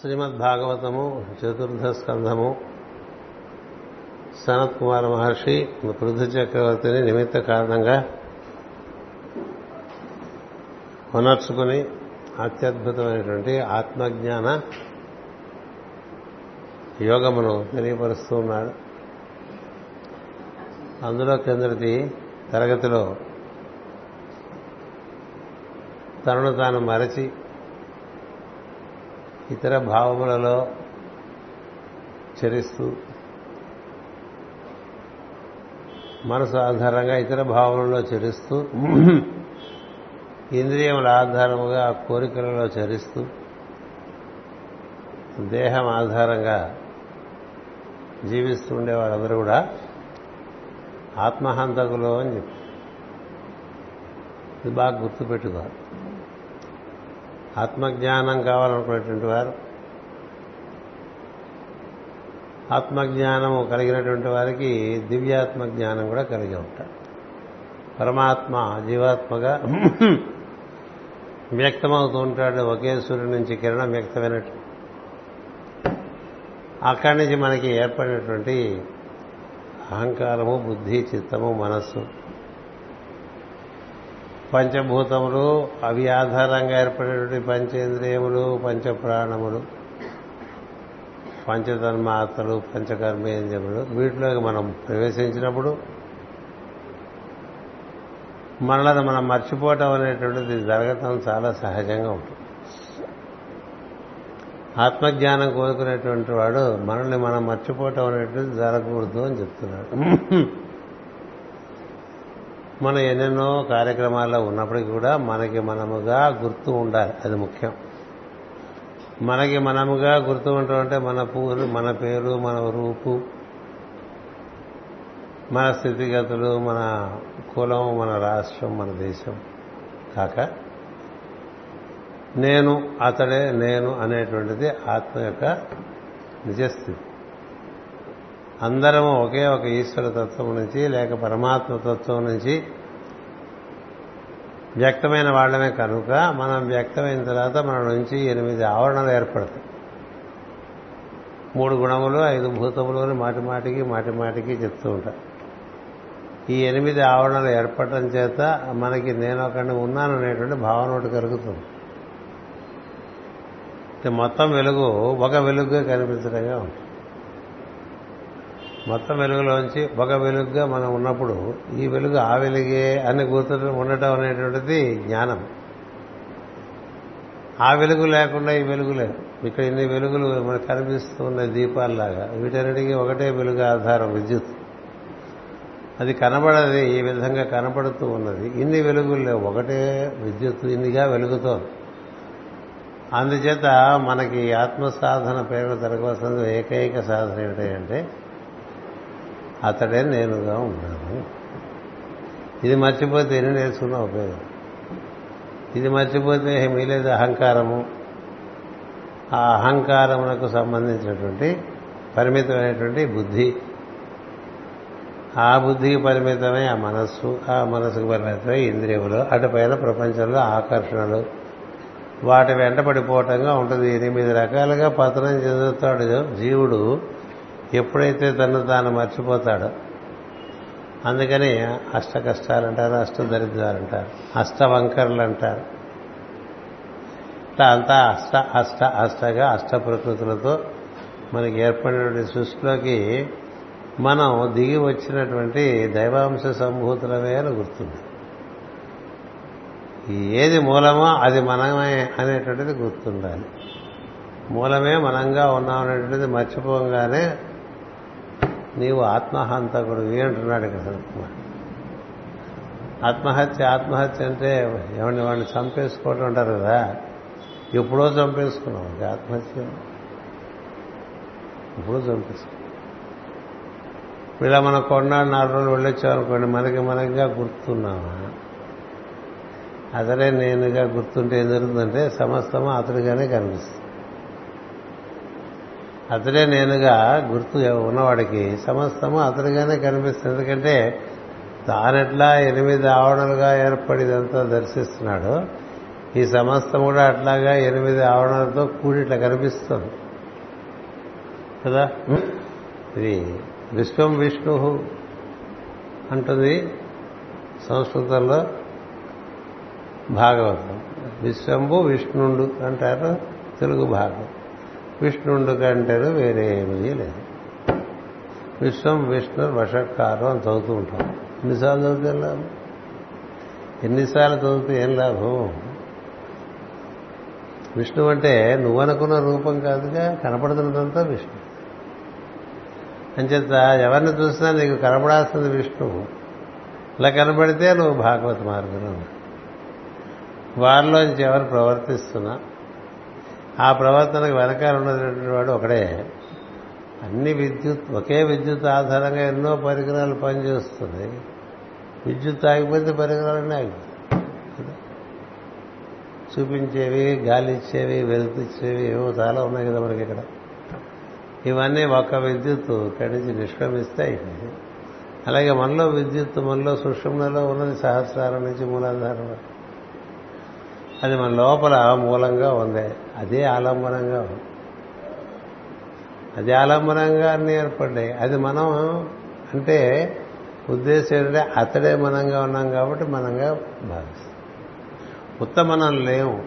శ్రీమద్ భాగవతము చతుర్థ స్కంధము సనత్ కుమార మహర్షి పృథు చక్రవర్తిని నిమిత్త కారణంగా కొనర్చుకుని అత్యద్భుతమైనటువంటి ఆత్మజ్ఞాన యోగమును తెలియపరుస్తూ ఉన్నాడు. అందులో కిందటి తరగతిలో తనను తాను మరచి ఇతర భావములలో చరిస్తూ మనసు ఆధారంగా ఇతర భావములలో చరిస్తూ ఇంద్రియముల ఆధారముగా ఆ కోరికలలో చరిస్తూ దేహం ఆధారంగా జీవిస్తూ ఉండేవాళ్ళందరూ కూడా ఆత్మహంతకులు అని చెప్పి. ఇది బాగా గుర్తుపెట్టుకోవాలి. ఆత్మజ్ఞానం కావాలనుకునేటువంటి వారు ఆత్మజ్ఞానము కలిగినటువంటి వారికి దివ్యాత్మ జ్ఞానం కూడా కలిగి ఉంటారు. పరమాత్మ జీవాత్మగా వ్యక్తమవుతూ ఉంటాడు ఒకే సూర్యుడి నుంచి కిరణం వ్యక్తమైనట్టు. అక్కడి నుంచి మనకి ఏర్పడినటువంటి అహంకారము బుద్ధి చిత్తము మనస్సు పంచభూతములు అవి ఆధారంగా ఏర్పడేటువంటి పంచేంద్రియములు పంచప్రాణములు పంచతన్మాతలు పంచకర్మేంద్రియములు. వీటిలోకి మనం ప్రవేశించినప్పుడు మనలను మనం మర్చిపోవటం అనేటువంటిది జరగటం చాలా సహజంగా ఉంటుంది. ఆత్మజ్ఞానం కోరుకునేటువంటి వాడు మనల్ని మనం మర్చిపోవటం అనేటువంటిది జరగకూడదు అని చెప్తున్నాడు. మనం ఎన్నెన్నో కార్యక్రమాల్లో ఉన్నప్పటికీ కూడా మనకి మనముగా గుర్తు ఉండాలి. అది ముఖ్యం. మనకి మనముగా గుర్తు ఉండటం అంటే మన పూలు మన పేరు మన రూపు మన స్థితిగతులు మన కులం మన రాష్ట్రం మన దేశం కాక నేను అతడే నేను అనేటువంటిది ఆత్మ యొక్క నిజస్థితి. అందరము ఒకే ఒక ఈశ్వర తత్వం నుంచి లేక పరమాత్మ తత్వం నుంచి వ్యక్తమైన వాళ్ళమే కనుక మనం వ్యక్తమైన తర్వాత మన నుంచి ఎనిమిది ఆవరణలు ఏర్పడతాయి. మూడు గుణములు ఐదు భూతములు అని మాటి మాటికి మాటి మాటికి చెప్తూ ఉంటారు. ఈ ఎనిమిది ఆవరణలు ఏర్పడటం చేత మనకి నేను అక్కడ ఉన్నాను అనేటువంటి భావన ఒకటి కలుగుతుంది. మొత్తం వెలుగు ఒక వెలుగుగా కనిపించడంగా ఉంటుంది. మొత్తం వెలుగులోంచి ఒక వెలుగుగా మనం ఉన్నప్పుడు ఈ వెలుగు ఆ వెలుగే అని గుర్తు ఉండటం అనేటువంటిది జ్ఞానం. ఆ వెలుగు లేకుండా ఈ వెలుగు లేదు. ఇక్కడ ఇన్ని వెలుగులు మనకు కనిపిస్తూ ఉన్నాయి దీపాల్లాగా వీటన్నిటికీ ఒకటే వెలుగు ఆధారం విద్యుత్. అది కనబడది ఈ విధంగా కనపడుతూ ఉన్నది. ఇన్ని వెలుగులు లేవు. ఒకటే విద్యుత్ ఇన్నిగా వెలుగుతోంది. అందుచేత మనకి ఆత్మ సాధన పేరు జరగవలసిన ఏకైక సాధన ఏమిటంటే అతడే నేనుగా ఉన్నాను. ఇది మర్చిపోతే ఎన్ని నేర్చుకున్నా ఉపయోగం. ఇది మర్చిపోతే మిగిలేదు అహంకారము. ఆ అహంకారములకు సంబంధించినటువంటి పరిమితమైనటువంటి బుద్ధి. ఆ బుద్ధికి పరిమితమై ఆ మనస్సు ఆ మనసుకు పరిమితమై ఇంద్రియములు అటుపైన ప్రపంచంలో ఆకర్షణలు. వాటి వెంట పడిపోవటంగా ఉంటుంది. ఎనిమిది రకాలుగా పతనం చెందుతాడు. జీవుడు ఎప్పుడైతే తను తాను మర్చిపోతాడో అందుకని అష్ట కష్టాలు అంటారు అష్ట దరిద్రాలు అంటారు అష్టవంకర్లు అంటారు అంతా అష్ట అష్ట అష్టగా అష్ట ప్రకృతులతో మనకి ఏర్పడినటువంటి సృష్టిలోకి మనం దిగి వచ్చినటువంటి దైవాంశ సంభూతులమే అని గుర్తుంది. ఏది మూలమో అది మనమే అనేటువంటిది గుర్తుండాలి. మూలమే మనంగా ఉన్నాం అనేటువంటిది మర్చిపోగానే నీవు ఆత్మహంతకుడు అంటున్నాడు ఇక్కడ సనత్కుమార్ ఆత్మహత్య ఆత్మహత్య అంటే ఎవరిని వాడిని చంపేసుకోవటం అంటారు కదా? ఎప్పుడో చంపేసుకున్నాం అది ఆత్మహత్య. ఎప్పుడో చంపేసుకున్నాం. ఇలా మనం కొన్నాడు నాలుగు రోజులు వెళ్ళొచ్చామనుకోండి మనకి మనకిగా గుర్తున్నామా? అతడే నేనుగా గుర్తుంటే ఏం జరుగుతుందంటే సమస్తము అతడిగానే కనిపిస్తుంది. అతడే నేనుగా గుర్తు ఉన్నవాడికి. సమస్తము అతడిగానే కనిపిస్తుంది. ఎందుకంటే తానెట్లా ఎనిమిది ఆవరణలుగా ఏర్పడి ఇదంతా దర్శిస్తున్నాడు. ఈ సమస్తం కూడా అట్లాగా ఎనిమిది ఆవరణలతో కూడి ఇట్లా కనిపిస్తుంది. కదా? ఇది విశ్వం విష్ణు అంటుంది సంస్కృతంలో భాగవతం. విశ్వంబు విష్ణుండు అంటారు తెలుగు భాగం విష్ణుండు కంటారు వేరేమీ లేదు. విశ్వం విష్ణు వషకారం అని చదువుతూ ఉంటాం. ఎన్నిసార్లు చదివితే లాభం? ఎన్నిసార్లు చదివితే ఏం లాభం? విష్ణు అంటే నువ్వనుకున్న రూపం కాదుగా కనపడుతున్నదంతా విష్ణు. అంచేత ఎవరిని చూసినా నీకు కనపడాల్సింది విష్ణువు ఇలా కనబడితే నువ్వు భాగవత మార్గంలో వారిలోంచి ఎవరు ప్రవర్తిస్తున్నా ఆ ప్రవర్తనకు వెనకాల ఉన్నటువంటి వాడు ఒకడే. అన్ని విద్యుత్ ఒకే విద్యుత్ ఆధారంగా ఎన్నో పరికరాలు పనిచేస్తున్నాయి విద్యుత్ ఆగిపోతే పరికరాలన్నీ ఆగిపోతాయి. చూపించేవి గాలి ఇచ్చేవి వెలుతిచ్చేవి ఏవో చాలా ఉన్నాయి కదా మనకి ఇక్కడ. ఇవన్నీ ఒక విద్యుత్ ఇక్కడి నుంచి నిష్క్రమిస్తే అలాగే మనలో విద్యుత్ మనలో సుషుమ్నలో ఉన్నది సహస్రారం నుంచి మూలాధారం అది మన లోపల మూలంగా ఉంది. అదే ఆలంబనంగా ఉంది. అది ఆలంబనంగా అన్ని ఏర్పడ్డాయి. అది మనం అంటే ఉద్దేశం ఏంటంటే అతడే మనంగా ఉన్నాం కాబట్టి మనంగా భావిస్తాం. ఉత్తమనం లేవు.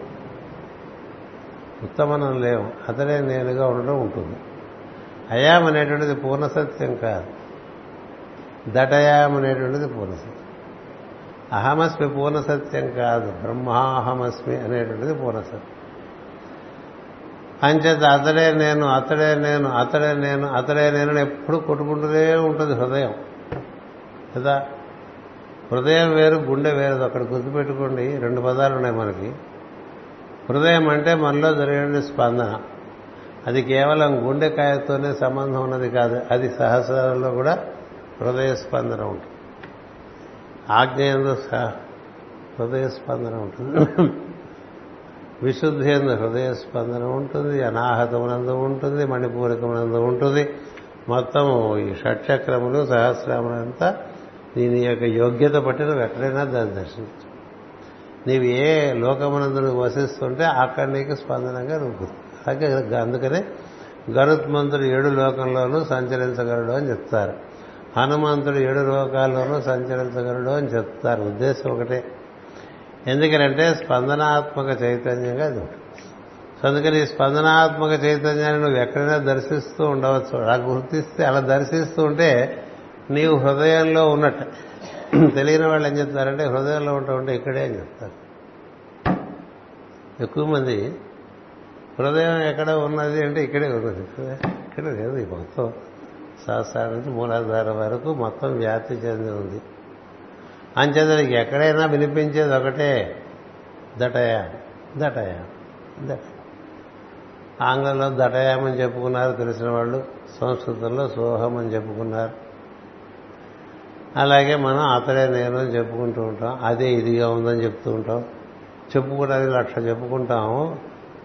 ఉత్తమనం లేవు. అతడే నేనుగా ఉండడం ఉంటుంది. అయాం అనేటువంటిది పూర్ణ సత్యం కాదు. దటయాం అనేటువంటిది పూర్ణ సత్యం అహమస్మి పూర్ణ సత్యం కాదు బ్రహ్మాహమస్మి అనేటువంటిది పూర్ణ సత్యం అంచేత అతడే నేను అతడే నేను అతడే నేను అతడే నేను ఎప్పుడు కొట్టుకుంటూనే ఉంటుంది హృదయం. కదా? హృదయం వేరు గుండె వేరు. అక్కడ గుర్తుపెట్టుకోండి రెండు పదాలు ఉన్నాయి మనకి. హృదయం అంటే మనలో జరిగే స్పందన. అది కేవలం గుండెకాయతోనే సంబంధం ఉన్నది కాదు అది సహస్రాలలో కూడా హృదయ స్పందన ఉంటుంది. ఆజ్ఞయందు హృదయ స్పందన ఉంటుంది. విశుద్ధి ఎందు హృదయ స్పందన ఉంటుంది అనాహతమునందు ఉంటుంది మణిపూరకమునందు ఉంటుంది. మొత్తం ఈ షట్చక్రములు సహస్రములంతా దీని యొక్క యోగ్యత బట్టి నువ్వు ఎక్కడైనా దాన్ని దర్శించు. నీవు ఏ లోకమునందు నువ్వు వసిస్తుంటే అక్కడ నీకు స్పందనంగా నువ్వు అలాగే అందుకనే గరుత్మంతుడు ఏడు లోకంలోనూ సంచరించగలడు అని చెప్తారు. హనుమంతుడు ఏడు లోకాల్లోనూ సంచరించగలడు అని చెప్తారు. ఉద్దేశం ఒకటే. ఎందుకనంటే స్పందనాత్మక చైతన్యంగా అది సో అందుకని ఈ స్పందనాత్మక చైతన్యాన్ని నువ్వు ఎక్కడైనా దర్శిస్తూ ఉండవచ్చు. అలా గుర్తిస్తే అలా దర్శిస్తూ ఉంటే నీవు హృదయంలో ఉన్నట్టు. తెలియని వాళ్ళు ఏం చెప్తారంటే హృదయంలో ఉంటా ఉంటే ఇక్కడే అని చెప్తారు. ఎక్కువ మంది హృదయం ఎక్కడ ఉన్నది అంటే ఇక్కడే ఉన్నది. ఇక్కడ లేదు ఈ మొత్తం. సహస్రాల నుంచి మూలాధార వరకు మొత్తం వ్యాప్తి చెంది ఉంది. అంచేతనికి ఎక్కడైనా వినిపించేది ఒకటే దటయా దటయా దట. ఆంగ్లంలో దటయామని చెప్పుకున్నారు తెలిసిన వాళ్ళు సంస్కృతంలో సోహం అని చెప్పుకున్నారు. అలాగే మనం అతడే నేను అని చెప్పుకుంటూ ఉంటాం అదే ఇదిగా ఉందని చెప్తూ ఉంటాం. చెప్పుకోవడానికి లక్ష చెప్పుకుంటాము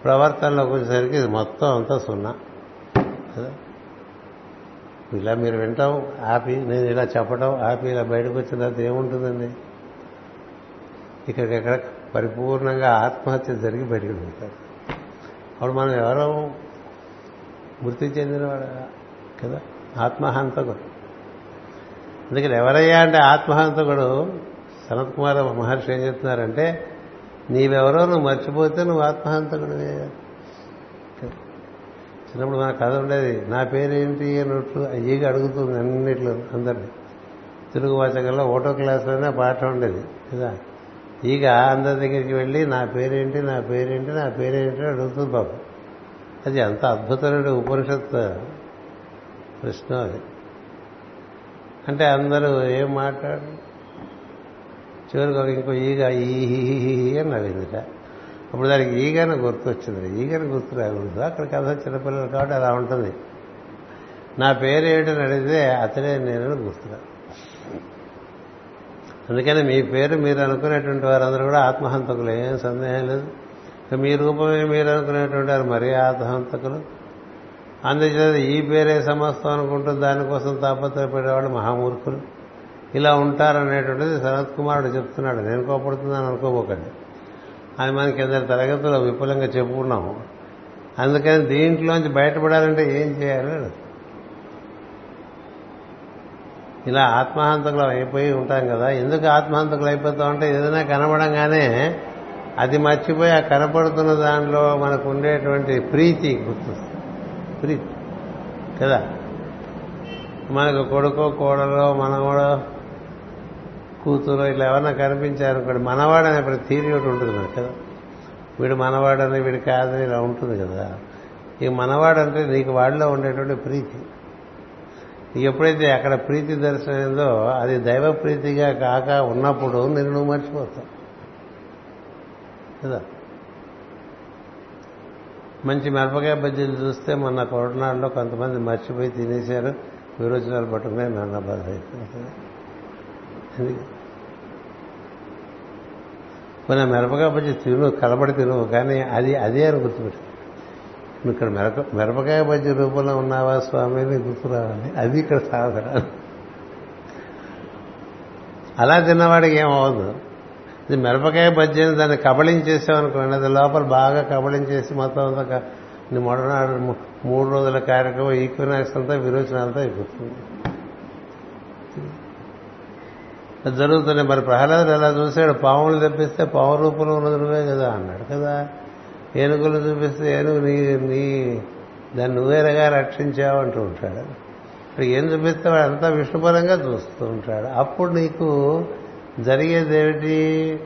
ప్రవర్తనలోకి వచ్చేసరికి ఇది మొత్తం అంతా సున్నా. కదా ఇలా మీరు వింటాం ఆపి నేను ఇలా చెప్పడం ఆపి ఇలా బయటకు వచ్చిన తర్వాత ఏముంటుందండి? ఇక్కడికెక్కడ పరిపూర్ణంగా ఆత్మహత్య జరిగి బయటకు వెళ్తారు అప్పుడు మనం ఎవరో మృతి చెందినవాడు? కదా? ఆత్మహంతకుడు. అందుకని ఎవరయ్యా అంటే ఆత్మహంతకుడు? సనత్ కుమార్ మహర్షి ఏం చెప్తున్నారంటే నీవెవరో నువ్వు మర్చిపోతే నువ్వు ఆత్మహంతకుడివే చిన్నప్పుడు మన కథ ఉండేది. నా పేరేంటి అన్నట్లు ఈగ అడుగుతుంది అన్నిట్లో అందరినీ. తెలుగు వాచకంలో ఓటో క్లాస్లోనే పాఠం ఉండేది. కదా? ఈగ అందరి దగ్గరికి వెళ్ళి నా పేరేంటి నా పేరేంటి నా పేరేంటి అడుగుతుంది పాపం. అది ఎంత అద్భుతమైన ఉపనిషత్ ప్రశ్న అది. అంటే అందరూ ఏం మాట్లాడు చివరికి ఇంకో ఈగ ఈ అని నవ్విందిట. అప్పుడు దానికి ఈగన గుర్తు వచ్చింది ఈగన గుర్తు రాకూడదు. అక్కడ కథ చిన్నపిల్లలు కాబట్టి అలా ఉంటుంది. నా పేరు ఏమిటని అడిగితే అతడే నేను గుర్తురా. అందుకని మీ పేరు మీరు అనుకునేటువంటి వారందరూ కూడా ఆత్మహంతకులు. ఏం సందేహం లేదు. మీ రూపమే మీరు అనుకునేటువంటి వారు మరీ ఆత్మహంతకులు. అందుచేత ఈ పేరే సమస్తం అనుకుంటూ దానికోసం తాపత్రయపడేవాళ్ళు మహామూర్ఖులు. ఇలా ఉంటారనేటువంటిది శరత్ కుమారుడు చెప్తున్నాడు. నేను కోపడుతున్నాను అనుకోబోకండి. అది మనకి కింద తరగతిలో విపులంగా చెప్పుకున్నాము. అందుకని దీంట్లోంచి బయటపడాలంటే ఏం చేయాలి? ఇలా ఆత్మహంతకులు అయిపోయి ఉంటాం కదా. ఎందుకు ఆత్మహంతకులు అయిపోతాం అంటే ఏదైనా కనబడంగానే అది మర్చిపోయి ఆ కనపడుతున్న దానిలో మనకు ఉండేటువంటి ప్రీతి గుర్తు ప్రీతి. కదా? మనకు కొడుకో కోడలో మనవడో కూతురు ఇట్లా ఎవరన్నా కనిపించారనుకోండి మనవాడనే ప్రతి థీరీ ఒకటి ఉంటుంది మనకి కదా. వీడు మనవాడని వీడు కాదని ఇలా ఉంటుంది కదా. ఈ మనవాడంటే నీకు వాడిలో ఉండేటువంటి ప్రీతి. నీకు ఎప్పుడైతే అక్కడ ప్రీతి దర్శనమైందో అది దైవ ప్రీతిగా కాక ఉన్నప్పుడు నేను నువ్వు మర్చిపోతావు. కదా? మంచి మిరపకాయ బజ్జీలు చూస్తే మొన్న కొరనాడులో కొంతమంది మర్చిపోయి తినేశారు. విరోచనాలు పట్టుకునే నన్న బాధ మన మిరపకాయ బజ్జీ తిను కలబడి తిను కానీ అది అదే అని గుర్తుపెట్టు. నువ్వు ఇక్కడ మిరప మిరపకాయ బజ్జీ రూపంలో ఉన్నావా స్వామి అని గుర్తు రావాలి అది ఇక్కడ సాధన. అలా తిన్నవాడికి ఏమవదు ఇది మిరపకాయ బజ్జీ అని దాన్ని కబళించేసామనుకోండి అది లోపల బాగా కబళించేసి మొత్తం అంతా నీ మొదనాడు మూడు రోజుల కార్యక్రమం ఈక్వినాక్స్ అంతా విరోచనాలతో అయిపోతుంది. జరుగుతున్నాయి మరి ప్రహ్లాదుడు ఎలా చూశాడు? పాములు తెప్పిస్తే పాము రూపంలో ఉన్నది నువ్వే కదా అన్నాడు కదా. ఏనుగులు చూపిస్తే ఏనుగు నీ నీ దాన్ని నువ్వేరగా రక్షించావు అంటూ ఉంటాడు. ఇప్పుడు ఏం చూపిస్తే వాడు అంతా విష్ణుపరంగా చూస్తూ ఉంటాడు. అప్పుడు నీకు జరిగేదేమిటి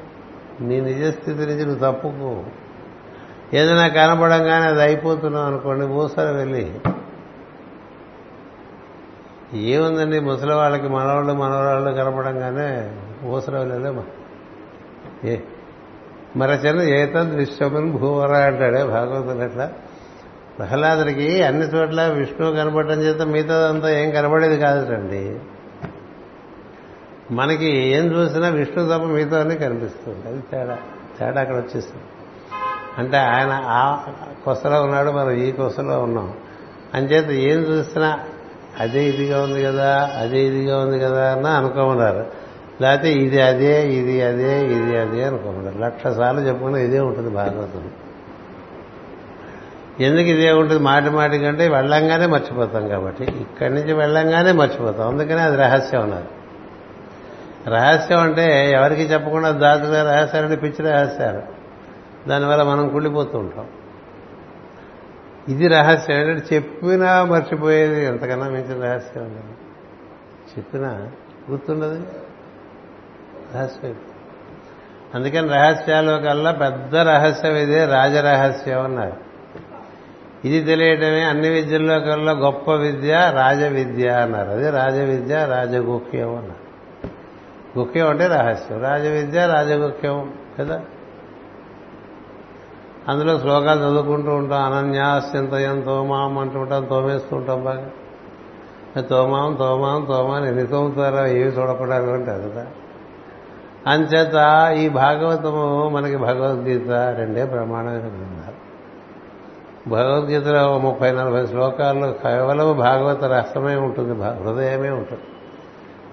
నీ నిజస్థితి నుంచి నువ్వు తప్పుకో. ఏదైనా కనపడంగానే అది అయిపోతున్నావు అనుకోండి ఊసర వెళ్ళి ఏముందండి? ముసలి వాళ్ళకి మనవాళ్ళు మనవరాళ్ళు కనపడంగానే ఊసరవలేదే వెళ్ళలే ఏ? మరచన ఏతద్ విశ్వమని భూవర అంటాడే భాగవతులు అట్లా ప్రహ్లాదుడికి అన్ని చోట్ల విష్ణువు కనపడటం చేత మిగతాదంతా ఏం కనబడేది కాదుటండి. మనకి ఏం చూసినా విష్ణు తప్ప మిగతాన్ని కనిపిస్తుంది. అది తేడా. తేడా అక్కడ వచ్చేస్తుంది. అంటే ఆయన ఆ కొసలో ఉన్నాడు మనం ఈ కొసలో ఉన్నాం. అంచేత ఏం చూసినా అదే ఇదిగా ఉంది కదా అదే ఇదిగా ఉంది కదా అని అనుకోమన్నారు. లేకపోతే ఇది అదే ఇది అదే ఇది అదే అనుకోమన్నారు. లక్ష సార్లు చెప్పుకున్నా ఇదే ఉంటుంది భాగవతం ఎందుకు ఇదే ఉంటుంది? మాటి మాటి కంటే వెళ్ళంగానే మర్చిపోతాం కాబట్టి. ఇక్కడి నుంచి వెళ్ళంగానే మర్చిపోతాం. అందుకనే అది రహస్యం అన్నారు. రహస్యం అంటే ఎవరికి చెప్పకుండా దాచుకునే రహస్యాలంటే పిచ్చి రహస్యాలు. దానివల్ల మనం కుళ్ళిపోతూ ఉంటాం. ఇది రహస్యం ఏంటంటే చెప్పినా మర్చిపోయేది ఎంతకన్నా మించిన రహస్యం చెప్పినా గుర్తుండదు. రహస్యం అందుకని రహస్యాలు కల్లా పెద్ద రహస్యం ఇదే రాజరహస్యం అన్నారు. ఇది తెలియటమే అన్ని విద్యల్లో కల్లా గొప్ప విద్య రాజ విద్య అన్నారు. అదే రాజ విద్య రాజగుఖ్యం అన్నారు. గుఖ్యం అంటే రహస్యం. రాజ విద్య రాజగుఖ్యం కదా? అందులో శ్లోకాలు చదువుకుంటూ ఉంటాం. అనన్యాస్యంతయం తోమాం అంటూ ఉంటాం. తోమేస్తూ ఉంటాం బాగా తోమాం తోమాం తోమాం ఎన్ని తోముతారో ఏమి చూడకుండా ఉంటారు కదా. అంచేత ఈ భాగవతము మనకి భగవద్గీత రెండే ప్రమాణంగా ఉన్నారు. భగవద్గీతలో ముప్పై నలభై శ్లోకాల్లో కేవలం భాగవత రసమే ఉంటుంది. హృదయమే ఉంటుంది.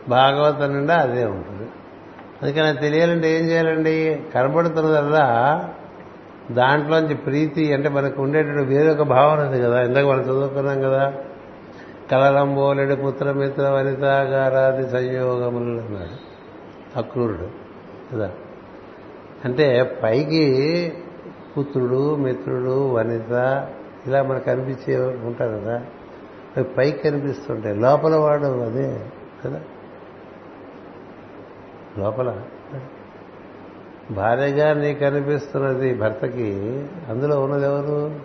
భాగవతం నిండా అదే ఉంటుంది. అందుకని తెలియాలంటే ఏం చేయాలండి? కనబడుతున్నదల్లా దాంట్లోంచి ప్రీతి అంటే మనకు ఉండేటువంటి వేరొక భావన ఉంది కదా. ఇందాక మనం చదువుకున్నాం కదా. కలరంబోలెడు పుత్రమిత్ర వనితాగారాది సంయోగములు అన్నాడు అక్రూరుడు. కదా. అంటే పైకి పుత్రుడు మిత్రుడు వనిత ఇలా మనకు కనిపించే ఉంటారు కదా. అవి పైకి కనిపిస్తుంటాయి. లోపల వాడు అదే. కదా. లోపల. భార్యగా నీకు అనిపిస్తున్నది భర్తకి అందులో ఉన్నది ఎవరు?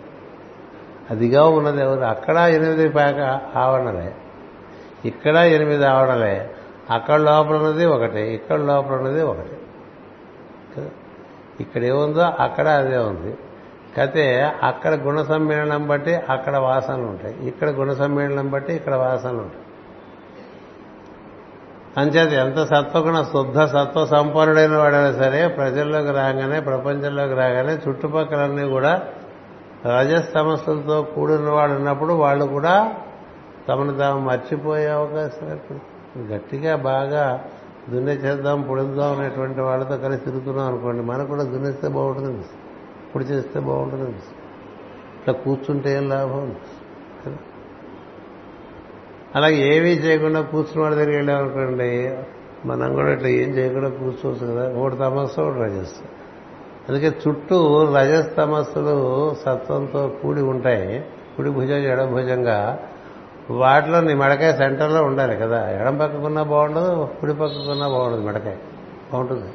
అదిగా ఉన్నది ఎవరు? అక్కడ ఎనిమిది పాక ఆవరణలే. ఇక్కడ ఎనిమిది ఆవరణలే. అక్కడ లోపల ఉన్నది ఒకటి ఇక్కడ లోపల ఉన్నది ఒకటి. ఇక్కడ ఏముందో అక్కడ అదే ఉంది. కాకపోతే అక్కడ గుణ సమ్మేళనం బట్టి అక్కడ వాసనలు ఉంటాయి. ఇక్కడ గుణ సమ్మేళనం బట్టి ఇక్కడ వాసనలు ఉంటాయి. అంచేత ఎంత సత్వగుణ శుద్ధ సత్వ సంపన్నుడైన వాడైనా సరే ప్రజల్లోకి రాగానే ప్రపంచంలోకి రాగానే చుట్టుపక్కలన్నీ కూడా రజస్తమస్సులతో కూడిన వాడు ఉన్నప్పుడు వాళ్ళు కూడా తమను తాము మర్చిపోయే అవకాశం ఏర్పడుతుంది గట్టిగా బాగా దున్నేచేద్దాం పొడుద్దాం అనేటువంటి వాళ్ళతో కలిసి తిరుగుతున్నాం అనుకోండి మనకు కూడా దున్నేస్తే బాగుంటుంది పొడి చేస్తే బాగుంటుంది ఇట్లా కూర్చుంటే ఏం లాభం అలాగే ఏమీ చేయకుండా కూర్చుని వాడి దగ్గరికి వెళ్ళామనుకోండి మనం కూడా ఇట్లా ఏం చేయకుండా కూర్చోవచ్చు కదా. ఒకటి తమస్సు ఒకటి రజస్సు అందుకే చుట్టూ రజస్ తమస్సులు సత్వంతో కూడి ఉంటాయి. కుడి భుజం ఎడం భుజంగా. వాటిలో నీ మెడకాయ సెంటర్లో ఉండాలి కదా. ఎడం పక్కకున్నా బాగుండదు కుడి పక్కకున్నా బాగుండదు మెడకాయ. బాగుంటుంది.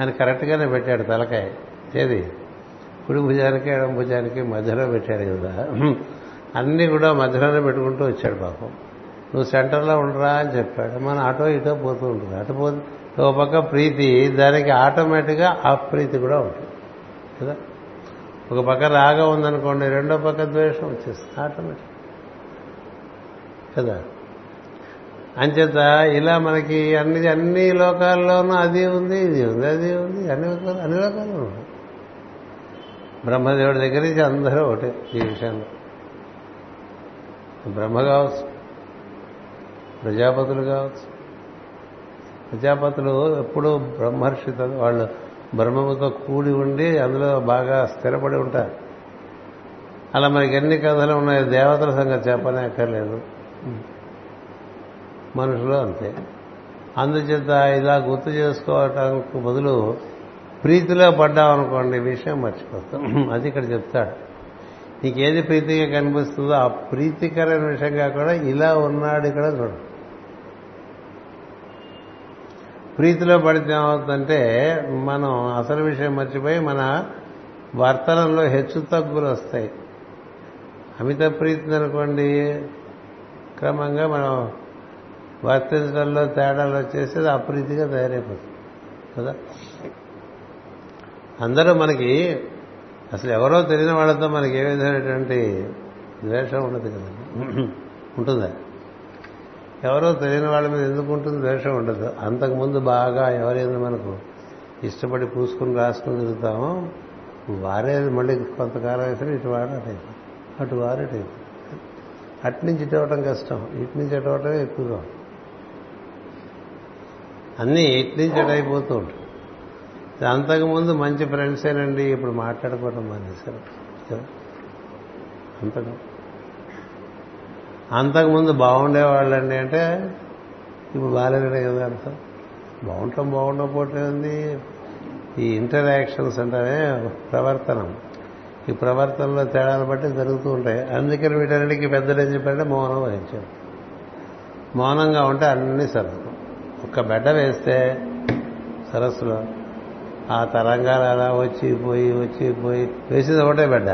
ఆయన కరెక్ట్గానే పెట్టాడు తలకాయ. ఏది? కుడి భుజానికి ఎడం భుజానికి మధ్యలో పెట్టాడు కదా. అన్నీ కూడా మధ్యలోనే పెట్టుకుంటూ వచ్చాడు పాపం నువ్వు సెంటర్లో ఉండరా అని చెప్పాడు. మన అటో ఇటో పోతూ ఉంటుంది. అటు పోతే ఒక పక్క ప్రీతి దానికి ఆటోమేటిక్గా అప్రీతి కూడా ఉంటుంది. కదా? ఒక పక్క రాగా ఉందనుకోండి రెండో పక్క ద్వేషం వచ్చేస్తుంది ఆటోమేటిక్ కదా? అంచేత ఇలా మనకి అన్ని అన్ని లోకాల్లోనూ అది ఉంది ఇది ఉంది అది ఉంది అన్ని లోకాలు అన్ని లోకాలు ఉన్నాయి బ్రహ్మదేవుడి దగ్గర నుంచి అందరూ ఒకటే ఈ విషయంలో. బ్రహ్మ కావచ్చు ప్రజాపతులు కావచ్చు. ప్రజాపతులు ఎప్పుడూ బ్రహ్మర్షి వాళ్ళు బ్రహ్మముతో కూడి ఉండి అందులో బాగా స్థిరపడి ఉంటారు. అలా మనకి ఎన్ని కథలు ఉన్నాయి దేవతల సంగతి చెప్పనే అక్కర్లేదు మనుషులు అంతే. అందుచేత ఇలా గుర్తు చేసుకోవటానికి బదులు ప్రీతిలో పడ్డామనుకోండి విషయం మర్చిపోతాం. అది ఇక్కడ చెప్తాడు. నీకేది ప్రీతిగా కనిపిస్తుందో ఆ ప్రీతికరమైన విషయంగా కూడా ఇలా ఉన్నాడు ఇక్కడ చూడు. ప్రీతిలో పడితే ఏమవుతుందంటే మనం అసలు విషయం మర్చిపోయి మన వర్తనంలో హెచ్చు తగ్గులు వస్తాయి. అమిత ప్రీతిని అనుకోండి క్రమంగా మనం వర్తించడంలో తేడాలు వచ్చేసి అప్రీతిగా తయారైపోతుంది. కదా? అందరూ మనకి అసలు ఎవరో తెలియని వాళ్ళతో మనకి ఏ విధమైనటువంటి ద్వేషం ఉండదు కదా. ఉంటుందా? ఎవరో తెలియని వాళ్ళ మీద ఎందుకు ఉంటుంది ద్వేషం ఉండదు. అంతకుముందు బాగా ఎవరైనా మనకు ఇష్టపడి పూసుకుని రాసుకుని తిరుగుతామో వారే మళ్ళీ కొంతకాలం అయితే ఇటు వాడు అటు అయిపోతుంది. అటు ఇటు అటు నుంచి ఇటు కష్టం ఇటు నుంచి అటు అవటమే ఎక్కువగా అన్నీ ఇటు నుంచి అటు అయిపోతూ ఉంటాయి. అంతకుముందు మంచి ఫ్రెండ్సేనండి ఇప్పుడు మాట్లాడుకోవటం మానేశారు అంతకు అంతకుముందు బాగుండేవాళ్ళండి అంటే ఇప్పుడు బాగాలేదే కదా అర్థం బాగుంటాం బాగుండకపోతే ఉంది ఈ ఇంటరాక్షన్స్ అంటేనే ప్రవర్తనం. ఈ ప్రవర్తనలో తేడాలు బట్టి జరుగుతూ ఉంటాయి. అందుకని వీటన్నిటికీ పెద్దలు ఏం చెప్పారంటే మౌనం వహించారు. మౌనంగా ఉంటే అన్నీ సరస్సు ఒక్క బెడ్డ వేస్తే సరస్సులో ఆ తరంగాలు అలా వచ్చి పోయి వచ్చి పోయి వేసేది ఒకటే బిడ్డ.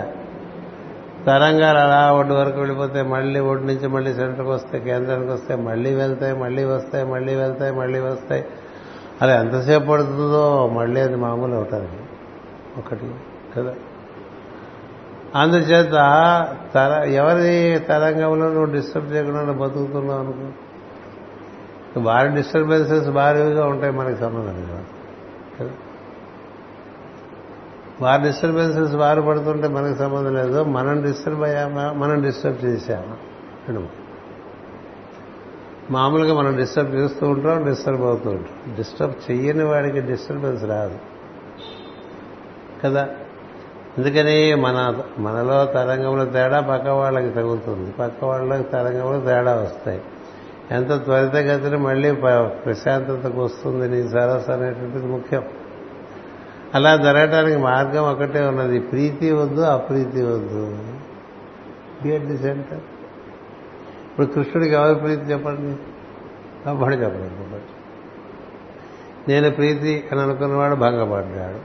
తరంగాలు అలా ఒడ్డు వరకు వెళ్ళిపోతే మళ్ళీ ఒడ్డు నుంచి మళ్ళీ సెంటర్కి వస్తాయి కేంద్రానికి వస్తాయి మళ్ళీ వెళ్తాయి మళ్ళీ వస్తాయి మళ్ళీ వెళ్తాయి మళ్ళీ వస్తాయి. అలా ఎంతసేపు పడుతుందో మళ్ళీ అది మామూలు అవుతుంది ఒకటి కదా. అందుచేత తర ఎవరి తరంగంలో నువ్వు డిస్టర్బ్ చేయకుండా బతుకుతున్నావు అనుకో. భారీ డిస్టర్బెన్సెస్ భారీగా ఉంటాయి మనకి సంబంధం కదా. వారి డిస్టర్బెన్సెస్ వారు పడుతుంటే మనకు సంబంధం లేదు. మనం డిస్టర్బ్ అయ్యామా? మనం డిస్టర్బ్ చేశామా? మామూలుగా మనం డిస్టర్బ్ చేస్తూ ఉంటాం డిస్టర్బ్ అవుతూ ఉంటాం. డిస్టర్బ్ చెయ్యని వాడికి డిస్టర్బెన్స్ రాదు. కదా? అందుకని మన మనలో తరంగంలో తేడా పక్క వాళ్ళకి తగులుతుంది. పక్క వాళ్ళకి తరంగంలో తేడా వస్తాయి. ఎంత త్వరితగతిని మళ్ళీ ప్రశాంతతకు వస్తుంది నీ సరస్సు అనేటువంటిది ముఖ్యం. అలా జరగటానికి మార్గం ఒకటే ఉన్నది. ప్రీతి వద్దు అప్రీతి వద్దు. బిఎట్ ది సెంటర్ ఇప్పుడు కృష్ణుడికి ఎవరి ప్రీతి చెప్పండి? అప్పుడు చెప్పండి చెప్పండి నేను ప్రీతి అని అనుకున్నవాడు భంగపడ్డాడు.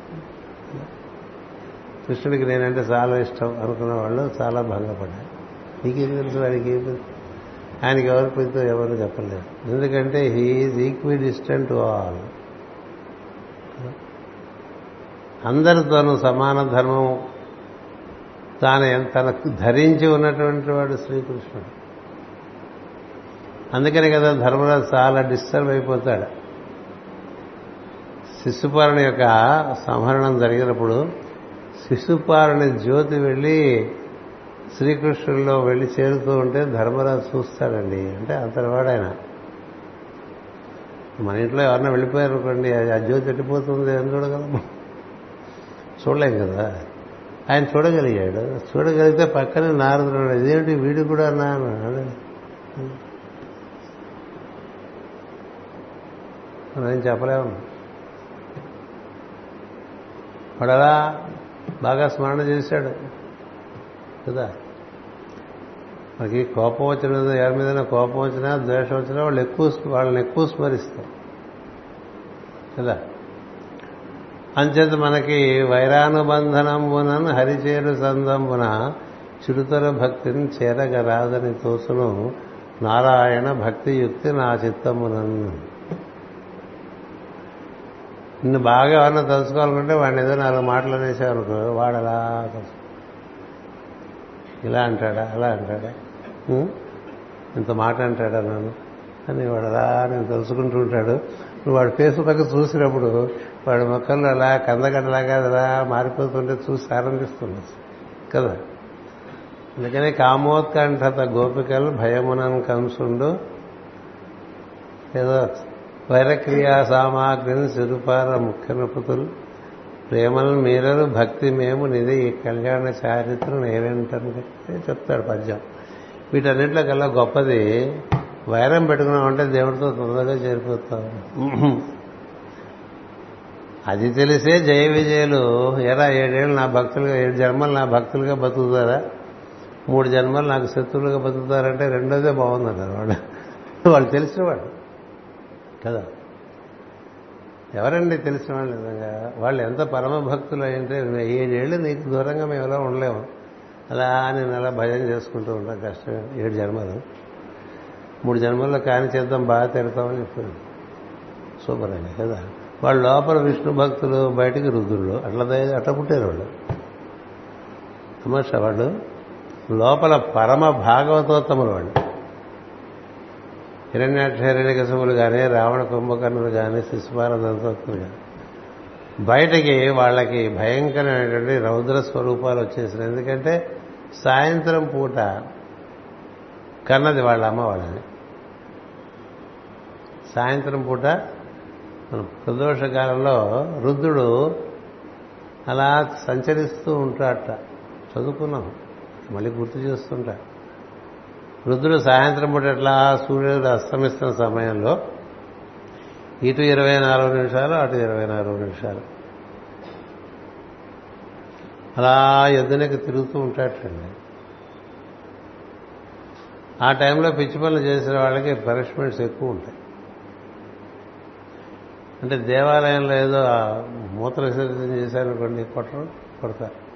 కృష్ణుడికి నేనంటే చాలా ఇష్టం. అనుకున్న వాళ్ళు చాలా భంగపడ్డారు. నీకేం తెలుసు వాడికి ఏం తెలుసు? ఆయనకి ఎవరి ప్రీతితో ఎవరు చెప్పలేదు. ఎందుకంటే he's equidistant to all అందరితోనూ సమాన ధర్మం తాను తనకు ధరించి ఉన్నటువంటి వాడు శ్రీకృష్ణుడు. అందుకని కదా ధర్మరాజు చాలా డిస్టర్బ్ అయిపోతాడు. శిశుపాలన యొక్క సంహరణం జరిగినప్పుడు శిశుపారుని జ్యోతి వెళ్ళి శ్రీకృష్ణుల్లో వెళ్ళి చేరుతూ ఉంటే ధర్మరాజు చూస్తాడండి. అంటే అంతటివాడు ఆయన. మన ఇంట్లో ఎవరన్నా వెళ్ళిపోయారు అనుకోండి ఆ జ్యోతి ఎట్టిపోతుంది అని చూడగలం చూడలేం కదా. ఆయన చూడగలిగాడు. చూడగలిగితే పక్కనే నారదుడు ఇదేంటి వీడు కూడా నాను నేను చెప్పలేము. వాడు అలా బాగా స్మరణ చేశాడు. కదా. మనకి కోపం వచ్చిన ఎవరి మీద కోపం వచ్చినా ద్వేషం వచ్చినా వాళ్ళు ఎక్కువ వాళ్ళని ఎక్కువ స్మరిస్తారు. కదా. అంచేత మనకి వైరానుబంధనంబునన్ హరిచేరు సందంబున చిరుతర భక్తిని చేరగరాదని తోసును నారాయణ భక్తియుక్తి నా చిత్తమునన్. నిన్ను బాగా ఎవరన్నా తలుచుకోవాలనుకుంటే వాడిని ఏదో నాలుగు మాటలు అనేసావనుకో వాడు అలా ఇలా అంటాడా? అలా అంటాడా? ఇంత మాట అంటాడా నన్ను? అని వాడు అలా నేను తెలుసుకుంటూ ఉంటాడు. వాడు వాడి ఫేస్ పక్క చూసినప్పుడు వాడి ముఖంలో అలా కందగడ్డలాగా అలా మారిపోతుంటే చూసి ఆనందిస్తుంది. కదా? అందుకని కామోత్కంఠత గోపికలు భయమునన్ కంసుండు. ఏదో వైరక్రియా సామాగ్రిని సిరుపార ముఖ్య నృపతులు ప్రేమలు మీరరు భక్తి మేము నిధి ఈ కళ్యాణ చారిత్ర నేనంటే చెప్తాడు పద్యం. వీటన్నింటిలో కల్లా గొప్పది వైరం పెట్టుకున్నామంటే దేవుడితో తొందరగా చేరిపోతాం. అది తెలిసే జయ విజయులు ఎరా ఏడేళ్ళు నా భక్తులుగా ఏడు జన్మలు నా భక్తులుగా బతుకుతారా? మూడు జన్మలు నాకు శత్రువులుగా బతుకుతారంటే రెండోదే బాగుందన్నారు వాడు. వాళ్ళు తెలిసినవాడు కదా? ఎవరండి తెలిసిన వాళ్ళు నిజంగా? వాళ్ళు ఎంత పరమ భక్తులు అంటే ఏడేళ్ళు నీకు దూరంగా మేము ఎలా ఉండలేము. అలా నేను అలా భయం చేసుకుంటూ ఉంటాం కష్టం. ఏడు జన్మలు. మూడు జన్మల్లో కాని చేద్దాం బాగా తిడతామని చెప్పారు సూపర్ అండి కదా? వాళ్ళు లోపల విష్ణు భక్తులు బయటికి రుద్రులు అట్లా అట్లా పుట్టారు వాళ్ళు. తమాషా వాళ్ళు లోపల పరమ భాగవతోత్తములు వాళ్ళు. హిరణ్యాక్ష హిరణ్యకశములు కానీ రావణ కుంభకర్ణులు కానీ శిశుపాల దంతోత్తులు కానీ బయటకి వాళ్ళకి భయంకరమైనటువంటి రౌద్ర స్వరూపాలు వచ్చేసినాయి. ఎందుకంటే సాయంత్రం పూట కన్నది వాళ్ళ అమ్మ వాళ్ళని సాయంత్రం పూట ప్రదోష కాలంలో రుద్రుడు అలా సంచరిస్తూ ఉంటాడట. చదువుకున్నాం. మళ్ళీ గుర్తు చేస్తుంటా. రుద్రుడు సాయంత్రం పూట ఎట్లా సూర్యుడు అస్తమిస్తున్న సమయంలో ఇటు ఇరవై నాలుగు నిమిషాలు అటు ఇరవై నాలుగు నిమిషాలు. అలా ఎద్దునకి తిరుగుతూ ఉంటాటండి ఆ టైంలో పిచ్చి పనులు చేసిన వాళ్ళకి పనిష్మెంట్స్ ఎక్కువ ఉంటాయి. అంటే దేవాలయంలో ఏదో మూత్ర విసర్జన చేశారనుకోండి కొట్టరు కొడతారు.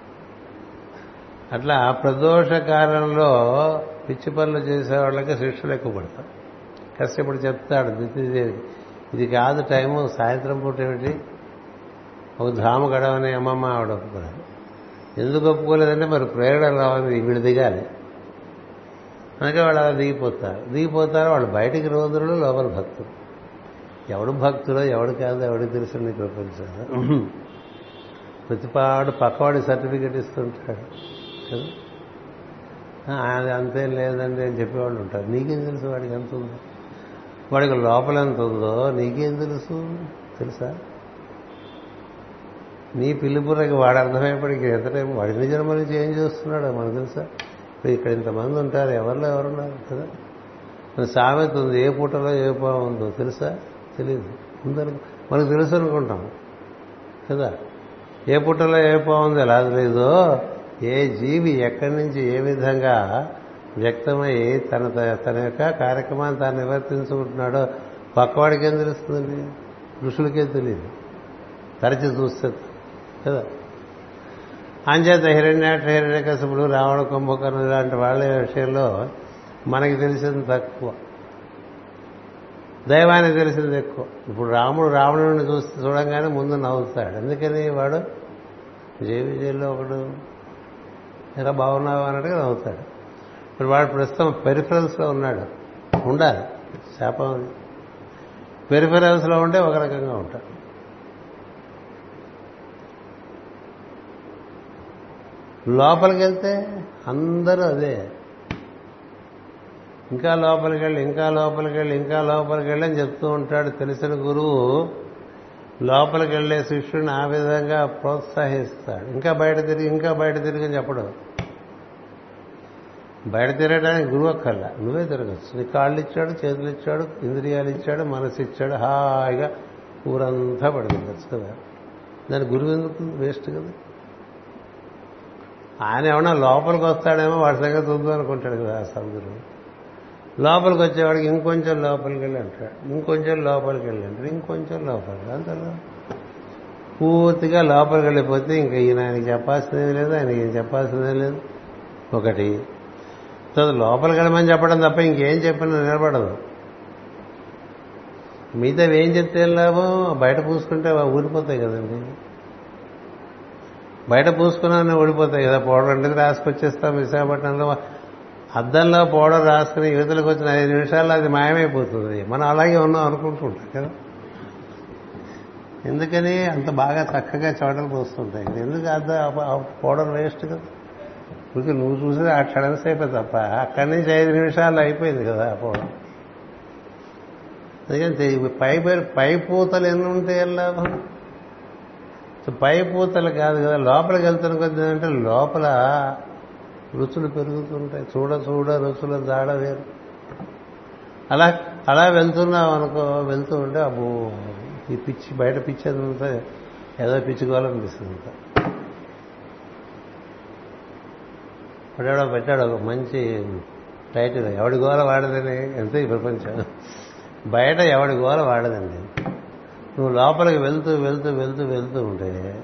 అట్లా ప్రదోష కాలంలో పిచ్చి పనులు చేసే వాళ్ళకి శిక్షలు ఎక్కువ పడతారు. కష్టపడి చెప్తాడు దిత్తిదేవి ఇది కాదు టైము సాయంత్రం పూట ఏమిటి? ఒక ధామ గడవని అమ్మమ్మ ఆవిడ ఒప్పుకున్నారు ఎందుకు ఒప్పుకోలేదంటే మరి ప్రేరణ రావాలి వీళ్ళు దిగాలి. అందుకే వాళ్ళు అలా దిగిపోతారు. దిగిపోతారు వాళ్ళు బయటికి రోజులు లోపల భక్తులు. ఎవడు భక్తులో ఎవడు కాదు ఎవడికి తెలుసు నీకు ప్రపంచంలో ప్రతిపాడు పక్కవాడి సర్టిఫికెట్ ఇస్తుంటాడు. కదా? అది అంతేం లేదండి అని చెప్పేవాళ్ళు ఉంటారు. నీకేం తెలుసు వాడికి ఎంత ఉందో? వాడికి లోపల ఎంత ఉందో నీకేం తెలుసు? తెలుసా? నీ పిల్లిపురకి వాడు అర్థమైనప్పటికీ ఎంత టైం? వాడి జన్మ నుంచి ఏం చేస్తున్నాడో మనకు తెలుసా? ఇప్పుడు ఇక్కడ ఇంతమంది ఉంటారు ఎవరిలో ఎవరున్నారు? కదా? మన సామెత ఉంది ఏ పూటలో ఏ పాము ఉందో తెలుసా? తెలియదు ముందర మనకు తెలుసు అనుకుంటాం. కదా? ఏ పుట్టలో ఏ బాగుంది ఎలా లేదో ఏ జీవి ఎక్కడి నుంచి ఏ విధంగా వ్యక్తమై తన తన యొక్క కార్యక్రమాన్ని తాను నివర్తించుకుంటున్నాడో పక్కవాడికేం తెలుస్తుందండి? ఋషులకే తెలియదు తరచి చూస్తే కదా? అంచేత హిరణ్యాట హిరణ్యకశపుడు రావణ కుంభకర్ణుడు లాంటి వాళ్ళ విషయంలో మనకి తెలిసింది తక్కువ. దైవానికి తెలిసింది ఎక్కువ. ఇప్పుడు రాముడు రావణుడిని చూసి చూడంగానే ముందు నవ్వుతాడు. ఎందుకని వాడు? జయ ఒకడు ఎలా బాగున్నావు అన్నట్టుగా నవ్వుతాడు. ఇప్పుడు వాడు ప్రస్తుతం పెరిఫరల్స్లో ఉన్నాడు. ఉండాలి. శాపం పెరిఫరల్స్లో ఉంటే ఒక రకంగా ఉంటాడు. లోపలికి వెళ్తే అందరూ అదే. ఇంకా లోపలికి వెళ్ళి ఇంకా లోపలికి వెళ్ళి ఇంకా లోపలికి వెళ్ళి అని చెప్తూ ఉంటాడు. తెలిసిన గురువు లోపలికి వెళ్ళే శిష్యుడిని ఆ విధంగా ప్రోత్సహిస్తాడు. ఇంకా బయట తిరిగి ఇంకా బయట తిరిగి అని చెప్పడు. బయట తిరగడానికి గురువు అక్కర్లా నువ్వే తిరగచ్చు. నీ కాళ్ళు ఇచ్చాడు చేతులు ఇచ్చాడు ఇంద్రియాలు ఇచ్చాడు మనసు ఇచ్చాడు హాయిగా ఊరంతా పడుతుండొచ్చు కదా. దాని గురువు ఎందుకు వేస్ట్ కదా? ఆయన ఏమన్నా లోపలికి వస్తాడేమో వాడి సంగతి ఉందో అనుకుంటాడు కదా ఆ లోపలికి వచ్చేవాడికి ఇంకొంచెం లోపలికి వెళ్ళి అంటాడు. ఇంకొంచెం లోపలికి వెళ్ళి అంటాడు. ఇంకొంచెం లోపలికి అంతలో పూర్తిగా లోపలికి వెళ్ళిపోతే ఇంకా ఈయన ఆయనకి చెప్పాల్సిందేం లేదు ఆయనకి ఏం చెప్పాల్సిందేం లేదు. ఒకటి. తర్వాత లోపలికి వెళ్ళమని చెప్పడం తప్ప ఇంకేం చెప్పినా నిలబడదు. మిగతా ఏం చెప్తే లాభం బయట పూసుకుంటే ఊడిపోతాయి కదండి. బయట పూసుకున్నా ఊడిపోతాయి కదా. పోవడం ఎందుకు రాసుకొచ్చేస్తాం విశాఖపట్నంలో? అద్దంలో పౌడర్ రాసుకుని యువతలకు వచ్చిన ఐదు నిమిషాల్లో అది మాయమైపోతుంది. మనం అలాగే ఉన్నాం అనుకుంటూ ఉంటాం కదా. ఎందుకని? అంత బాగా చక్కగా చోటలు పోస్తుంటాయి ఎందుకు అర్థం పౌడర్ వేస్ట్ కదా? ఇప్పుడు నువ్వు చూసేది ఆ క్షణం సేపే తప్ప అక్కడి నుంచి ఐదు నిమిషాలు అయిపోయింది కదా ఆ పౌడర్ అందుకని పై పై పూతలు ఎన్ని ఉంటే లాభం? పై పూతలు కాదు కదా. లోపలికి వెళ్తున్న కొద్ది అంటే లోపల రుచులు పెరుగుతుంటాయి. చూడ చూడ రుచుల జాడ వేరు. అలా అలా వెళ్తున్నావు అనుకో వెళ్తూ ఉంటే అబ్బో ఈ పిచ్చి బయట పిచ్చి అంతా ఏదో పిచ్చుకోవాలనిపిస్తుంది పడాడో పెట్టాడు ఒక మంచి టైటిల్. ఎవడి గోల వాడదని ఎంత ఈ ప్రపంచం. బయట ఎవడి గోల వాడదండి. నువ్వు లోపలికి వెళ్తూ వెళ్తూ వెళ్తూ వెళ్తూ ఉంటే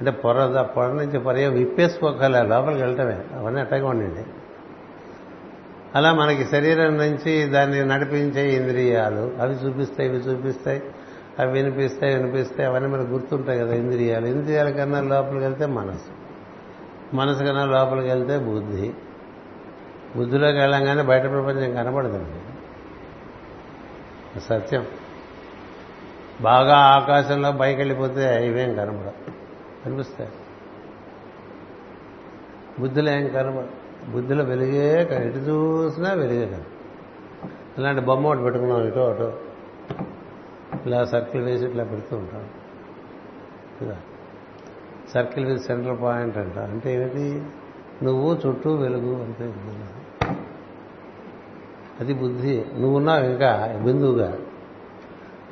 అంటే పొర పొర నుంచి పర్య విప్పేసుకోగల లోపలికి వెళ్ళటమే. అవన్నీ అట్టగా ఉండండి. అలా మనకి శరీరం నుంచి దాన్ని నడిపించే ఇంద్రియాలు అవి చూపిస్తాయి ఇవి చూపిస్తాయి అవి వినిపిస్తాయి వినిపిస్తాయి అవన్నీ మనకు గుర్తుంటాయి కదా ఇంద్రియాలు. ఇంద్రియాల కన్నా లోపలికి వెళ్తే మనసు. మనసు కన్నా లోపలికి వెళ్తే బుద్ధి. బుద్ధిలోకి వెళ్ళంగానే బయట ప్రపంచం కనపడదండి సత్యం. బాగా ఆకాశంలో పైకి వెళ్ళిపోతే ఇవేం కనబడ కనిపిస్తాయి. బుద్ధిలో ఏం కనబడ బుద్ధిలో వెలిగే ఎటు చూసినా వెలిగే కదా. ఇలాంటి బొమ్మ ఒకటి పెట్టుకున్నాం ఇటో అటో. ఇలా సర్కిల్ వేసి ఇట్లా పెడుతూ ఉంటాం. కదా. సర్కిల్ విత్ సెంటర్ పాయింట్ అంట. అంటే ఏమిటి? నువ్వు చుట్టూ వెలుగు అంతే అది బుద్ధి. నువ్వున్నావు ఇంకా బిందువుగా.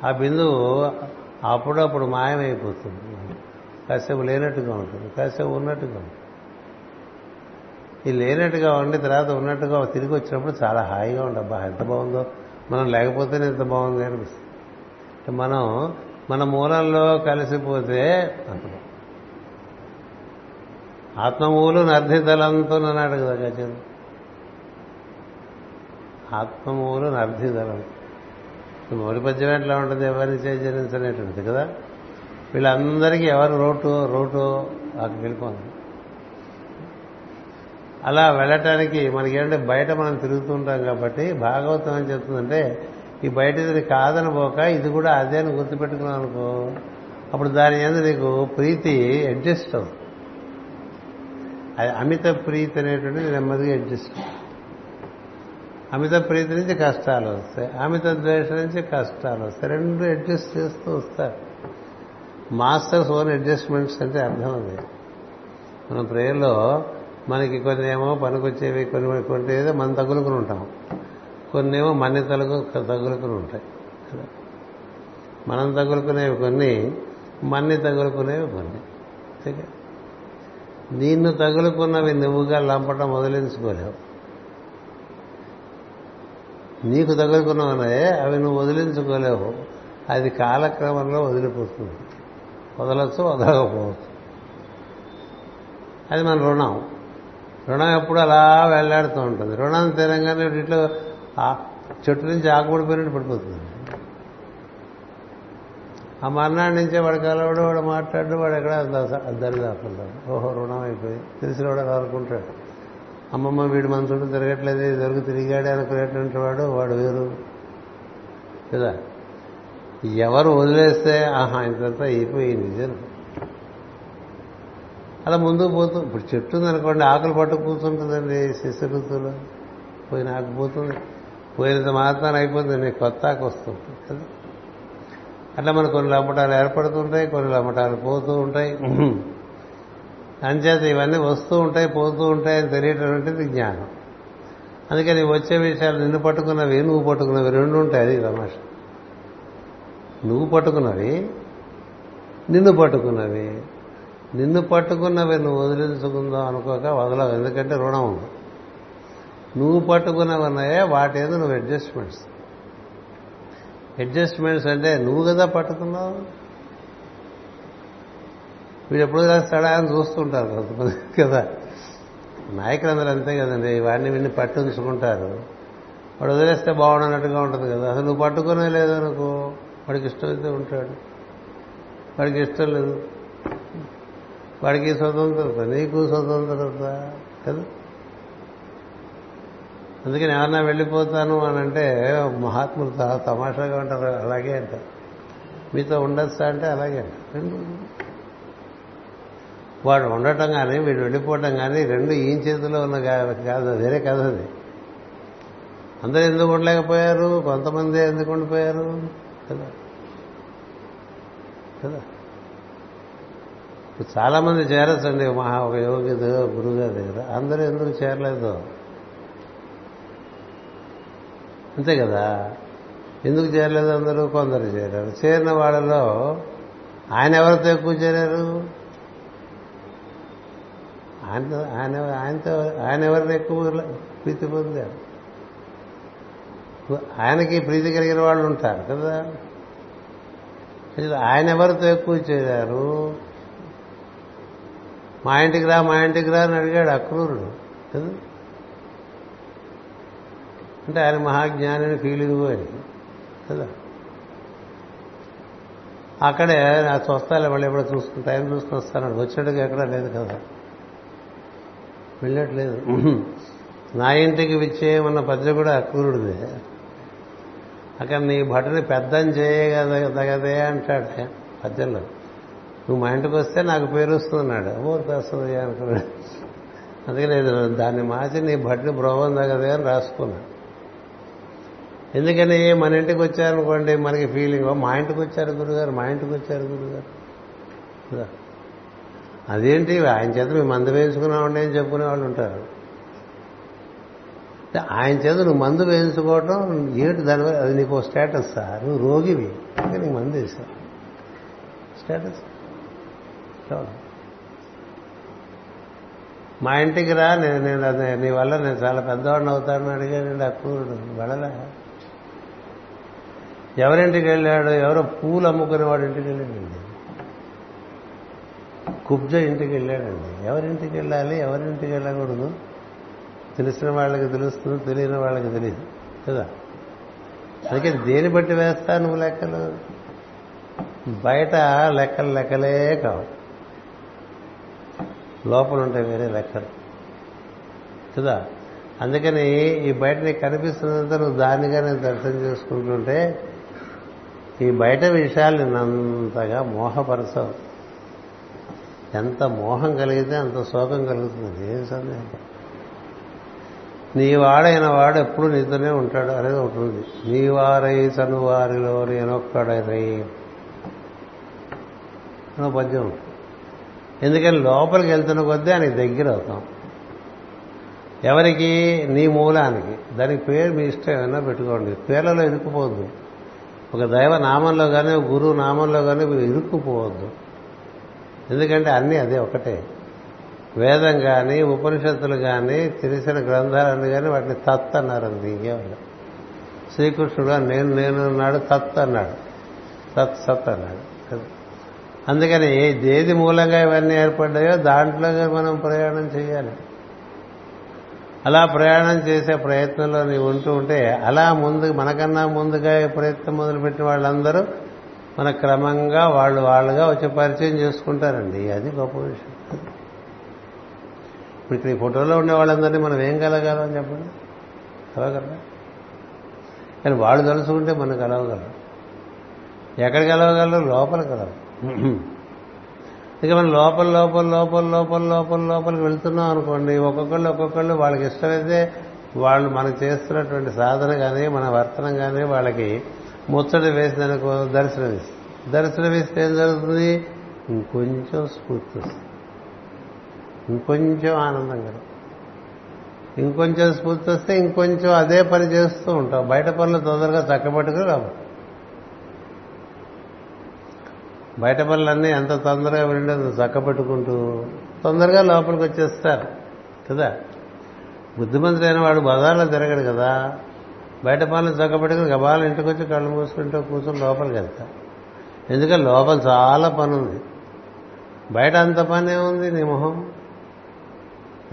ఆ బిందువు అప్పుడప్పుడు మాయమైపోతుంది. కాసేపు లేనట్టుగా ఉంటుంది కాసేపు ఉన్నట్టుగా ఉంటుంది. ఈ లేనట్టుగా ఉండి తర్వాత ఉన్నట్టుగా తిరిగి వచ్చినప్పుడు చాలా హాయిగా ఉండబ్బా ఎంత బాగుందో. మనం లేకపోతేనే ఎంత బాగుంది అనిపిస్తుంది. అంటే మనం మన మూలంలో కలిసిపోతే అంత. ఆత్మమూలు నర్ధిదలంతో అన్నాడు కదా గజన్ ఆత్మమూలు నర్ధిదలం మొదటి పద్యం ఎట్లా ఉంటుంది ఎవరిని చేజరించనేటువంటిది కదా. వీళ్ళందరికీ ఎవరు రోటు రోటు అక్కడికి వెళ్ళిపోతుంది అలా వెళ్ళటానికి మనకేంటంటే బయట మనం తిరుగుతూ ఉంటాం కాబట్టి భాగవతం అని చెప్తుందంటే ఈ బయటది కాదని పోక ఇది కూడా అదే అని గుర్తుపెట్టుకున్నావు అనుకో. అప్పుడు దాని మీద నీకు ప్రీతి అడ్జస్ట్ అవుతుంది. అది అమిత ప్రీతి అనేటువంటిది నెమ్మదిగా అడ్జస్ట్ అమిత ప్రీతి నుంచి కష్టాలు వస్తాయి అమిత ద్వేషం నుంచి కష్టాలు వస్తాయి రెండు అడ్జస్ట్ చేస్తూ వస్తారు. మాస్టర్స్ ఓన్ అడ్జస్ట్మెంట్స్ అంటే అర్థం అది. మన ప్రేయర్లో మనకి కొన్ని ఏమో పనికొచ్చేవి కొన్ని కొన్ని ఏదో మనం తగులుకుని ఉంటాం. కొన్ని ఏమో మన్ని తలకు తగులుకుని ఉంటాయి. మనం తగులుకునేవి కొన్ని మన్ని తగులుకునేవి కొన్ని. నిన్ను తగులుకున్నవి నువ్వుగా లంపటం వదిలించుకోలేవు. నీకు తగులుకున్నవనే అవి నువ్వు వదిలించుకోలేవు. అది కాలక్రమంలో వదిలిపోతుంది. వదలచ్చు వదలకపోవచ్చు. అది మన రుణం. రుణం ఎప్పుడు అలా వెళ్ళాడుతూ ఉంటుంది. రుణం తీరంగానే ఇట్లా చెట్టు నుంచి ఆకుపడిపోయినట్టు పడిపోతుంది. ఆ మర్నాడు నుంచే వాడు కలవడు వాడు మాట్లాడు వాడు ఎక్కడ అద్దరి దాకుంటాడు ఓహో రుణం అయిపోయి. తెలిసిన వాడు అనుకుంటాడు. అమ్మమ్మ వీడు మన చుట్టూ తిరగట్లేదు దొరికి తిరిగాడే అనుకునేటువంటి వాడు వాడు వేరు. కదా? ఎవరు వదిలేస్తే ఆహా ఇంతంతా అయిపోయింది నిజం. అలా ముందుకు పోతూ ఇప్పుడు చెట్టు ఉందనుకోండి ఆకులు పట్టు కూర్చుంటుందండి శిశు ఋతువులో పోయిన ఆకు పోతుంది. పోయినంత మాత్రం అయిపోతుంది నీకు కొత్త ఆకు వస్తుంది కదా. అట్లా మన కొన్ని లంపటాలు ఏర్పడుతుంటాయి కొన్ని లంపటాలు పోతూ ఉంటాయి. అంచేత ఇవన్నీ వస్తూ ఉంటాయి పోతూ ఉంటాయి అని తెలియటటువంటిది జ్ఞానం. అందుకని వచ్చే విషయాలు నిన్ను పట్టుకున్నవి నువ్వు పట్టుకున్నవి రెండు ఉంటాయి అది తమాషా నువ్వు పట్టుకున్నవి నిన్ను పట్టుకున్నవి. నిన్ను పట్టుకున్నవి నువ్వు వదిలించుకుందాం అనుకోక వదలవు ఎందుకంటే రుణం ఉంది. నువ్వు పట్టుకున్నవి ఉన్నాయే వాటి ఏదో నువ్వు అడ్జస్ట్మెంట్స్ అడ్జస్ట్మెంట్స్ అంటే నువ్వు కదా పట్టుకున్నావు. వీడు ఎప్పుడు రాస్తాడా అని చూస్తుంటారు కొంతమంది కదా. నాయకులందరూ అంతే కదండి వాడిని వీడిని పట్టుంచుకుంటారు. వాడు వదిలేస్తే బాగుండనట్టుగా ఉంటుంది కదా. అసలు నువ్వు పట్టుకునే లేదు వాడికి ఇష్టమైతే ఉంటాడు. వాడికి ఇష్టం లేదు. వాడికి స్వతంత్రత నీకు స్వతంత్రత కదా. అందుకని ఏమన్నా వెళ్ళిపోతాను అని అంటే మహాత్ములు చాలా తమాషాగా ఉంటారు. అలాగే అంట. మీతో ఉండొచ్చా అంటే అలాగే రెండు. వాడు ఉండటం కానీ వీడు వెళ్ళిపోవటం కానీ రెండు ఈయన చేతిలో ఉన్న కాదు వేరే కథ అది. అందరూ ఎందుకు ఉండలేకపోయారు? కొంతమంది ఎందుకు ఉండిపోయారు? కదా? కదా? ఇప్పుడు చాలా మంది చేరచ్చండి మహా ఒక యోగి గురుగారి దగ్గర అందరూ ఎందుకు చేరలేదు? అంతే కదా? ఎందుకు చేరలేదు అందరూ? కొందరు చేరారు. చేరిన వాళ్ళలో ఆయన ఎవరితో ఎక్కువ చేరారు? ఆయన ఆయన ఆయనతో ఆయన ఎవరిని ఎక్కువ ప్రీతి పొందారు? ఆయనకి ప్రీతి కలిగిన వాళ్ళు ఉంటారు కదా. ఆయన ఎవరితో ఎక్కువ చేశారు మా ఇంటికి రా మా ఇంటికి రా అని అడిగాడు అక్రూరుడు. కదా? అంటే ఆయన మహాజ్ఞాని ఫీలింగ్ అని. కదా? అక్కడే నా స్వస్థాలు మళ్ళీ ఎప్పుడో చూసుకుని టైం చూసుకుని వస్తాను వచ్చేటికి ఎక్కడా లేదు కదా. వెళ్ళట్లేదు. నా ఇంటికి విచ్చేయమన్న పద్య కూడా అక్రూరుడిదే. అక్కడ నీ భటుని పెద్దం చేయగదగదే అంటాడు పద్యంలో నువ్వు మా ఇంటికి వస్తే నాకు పేరు వస్తుందన్నాడు. ఊరికి వస్తుంది అనుకున్నాడు. అందుకే నేను దాన్ని మార్చి నీ భటుని బ్రోహం తగదే అని రాసుకున్నాడు ఎందుకని మన ఇంటికి వచ్చారనుకోండి మనకి ఫీలింగ్ మా ఇంటికి వచ్చారు గురుగారు మా ఇంటికి వచ్చారు గురుగారు. అదేంటి? ఆయన చేత మేము మందు వేయించుకున్నామండి అని చెప్పుకునే వాళ్ళు ఉంటారు. ఆయన చేత నువ్వు మందు వేయించుకోవటం ఏంటి దాని అది నీకు స్టేటస్ సార్. నువ్వు రోగివి. ఇంకా నీకు మందు వేసా స్టేటస్? మా ఇంటికి రా. నేను నేను నీ వల్ల నేను చాలా పెద్దవాడిని అవుతానని ఆ కూరుడు వెళ్ళలే ఎవరింటికి వెళ్ళాడు? ఎవరో పూలు అమ్ముకునే వాడి ఇంటికి వెళ్ళాడండి. కుబ్జ ఇంటికి వెళ్ళాడండి. ఎవరింటికి వెళ్ళాలి? ఎవరింటికి వెళ్ళకూడదు? తెలిసిన వాళ్ళకి తెలుస్తుంది తెలియని వాళ్ళకి తెలియదు. కదా? అందుకే దేని బట్టి వేస్తా నువ్వు లెక్కలు? బయట లెక్కలు లెక్కలే కావు. లోపల ఉంటాయి వేరే లెక్కలు. కదా? అందుకని ఈ బయట నీకు కనిపిస్తున్నంత నువ్వు దానిగానే దర్శనం చేసుకుంటుంటే ఈ బయట విషయాలు నిన్నంతగా మోహపరచవు. ఎంత మోహం కలిగితే అంత శోకం కలుగుతుంది. ఏం సందేహం? నీ వాడైన వాడు ఎప్పుడు నీతోనే ఉంటాడు అనేది ఒకటి ఉంది. నీ వారై చను వారిలో పద్యం. ఎందుకని లోపలికి వెళ్తున్న కొద్దీ ఆయనకి దగ్గర అవుతాం. ఎవరికి? నీ మూలానికి. దానికి పేరు మీ ఇష్టం ఏమైనా పెట్టుకోండి. పేర్లలో ఇరుక్కుపోవద్దు. ఒక దైవ నామంలో కానీ గురువు నామంలో కానీ ఇరుక్కుపోవద్దు. ఎందుకంటే అన్నీ అదే ఒకటే. వేదం కానీ ఉపనిషత్తులు కానీ తెలిసిన గ్రంథాలన్నీ కానీ వాటిని తత్ అన్నారు అంది ఇంకేమన్నా శ్రీకృష్ణుడు నేను నేను అన్నాడు తత్ అన్నాడు. తత్ సత్ అన్నాడు. అందుకని దేది మూలంగా ఇవన్నీ ఏర్పడ్డాయో దాంట్లోనే మనం ప్రయాణం చేయాలి. అలా ప్రయాణం చేసే ప్రయత్నంలో నీవు ఉంటూ ఉంటే అలా ముందు మనకన్నా ముందుగా ప్రయత్నం మొదలుపెట్టిన వాళ్ళందరూ మన క్రమంగా వాళ్ళు వాళ్ళుగా వచ్చి పరిచయం చేసుకుంటారండి. అది గొప్ప విషయం. ఇప్పుడు ఇక్కడ ఈ ఫోటోలో ఉండే వాళ్ళందరినీ మనం ఏం కలగలం చెప్పండి. కలవగలరా కానీ వాళ్ళు తలుచుకుంటే మనం కలవగలరు ఎక్కడ కలవగలరు? లోపల కలవు ఇక మనం లోపల లోపల లోపల లోపల లోపల లోపలికి వెళ్తున్నాం అనుకోండి ఒక్కొక్కళ్ళు ఒక్కొక్కళ్ళు వాళ్ళకి ఇష్టమైతే వాళ్ళు మనం చేస్తున్నటువంటి సాధన కానీ మన వర్తనం కానీ వాళ్ళకి ముచ్చట వేసిననుకో దర్శనం ఇస్తుంది దర్శనం ఇస్తే ఏం జరుగుతుంది? ఇంకొంచెం స్ఫూర్తి వస్తుంది. ఇంకొంచెం ఆనందం కదా. ఇంకొంచెం స్ఫూర్తి వస్తే ఇంకొంచెం అదే పని చేస్తూ ఉంటాం బయట పనులు తొందరగా చక్కబట్టుకుని రావు. బయట పనులన్నీ ఎంత తొందరగా విండదు చక్కబెట్టుకుంటూ తొందరగా లోపలికి వచ్చేస్తారు కదా. బుద్ధిమంతుడైన వాడు బజార్లో తిరగడు కదా. బయట పనులు చక్కబెట్టుకుని గబాలు ఇంటికి వచ్చి కళ్ళు మూసుకుంటూ కూర్చొని లోపలికి వెళ్తారు ఎందుకంటే లోపల చాలా పని ఉంది బయట అంత పనే ఉంది నీ మొహం?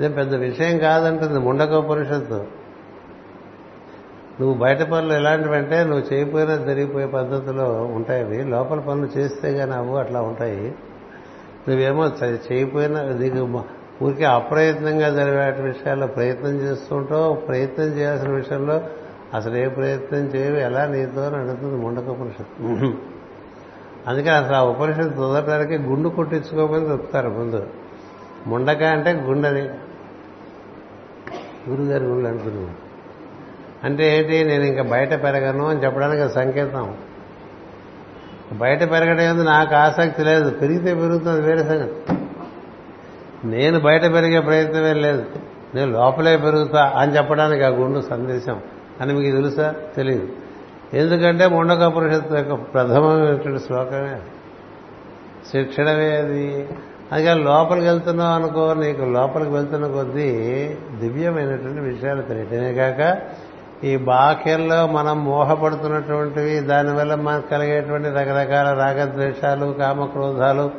ఇదేం పెద్ద విషయం కాదంటుంది ముండకోపనిషత్తు నువ్వు బయట పనులు ఎలాంటివంటే నువ్వు చేయకపోయినా జరిగిపోయే పద్ధతిలో ఉంటాయి. అవి లోపల పనులు చేస్తే కానీ అవు అట్లా ఉంటాయి. నువ్వేమో చేయకపోయినా నీకు ఊరికే అప్రయత్నంగా జరిగే విషయాల్లో ప్రయత్నం చేస్తుంటావు ప్రయత్నం చేయాల్సిన విషయంలో అసలు ఏ ప్రయత్నం చేయవు. ఎలా నీతో అడుగుతుంది ముండక పరిషత్ అందుకే అసలు ఆ ఉపనిషత్తు కుదరడానికి గుండు కొట్టించుకోమని చెప్తారు ముందు. ముండక అంటే గుండెని. గురుగారి గుండె అనుకున్నాను అంటే ఏంటి? నేను ఇంకా బయట పెరగను అని చెప్పడానికి సంకేతం. బయట పెరగడం ఏంది? నాకు ఆసక్తి లేదు. పెరిగితే పెరుగుతుంది వేరే సంగతి. నేను బయట పెరిగే ప్రయత్నమే లేదు. నేను లోపలే పెరుగుతా అని చెప్పడానికి ఆ గుండు సందేశం. అని మీకు తెలుసా? తెలియదు ఎందుకంటే ముండకపురుషత్తు యొక్క ప్రథమమైనటువంటి శ్లోకమే. శిక్షణమే అది. అందుకని లోపలికి వెళ్తున్నావు అనుకో నీకు లోపలికి వెళ్తున్న కొద్దీ దివ్యమైనటువంటి విషయాలు తెలియటమే కాక ఈ బాహ్యంలో మనం మోహపడుతున్నటువంటివి దానివల్ల మనకు కలిగేటువంటి రకరకాల రాగద్వేషాలు కామక్రోధాలు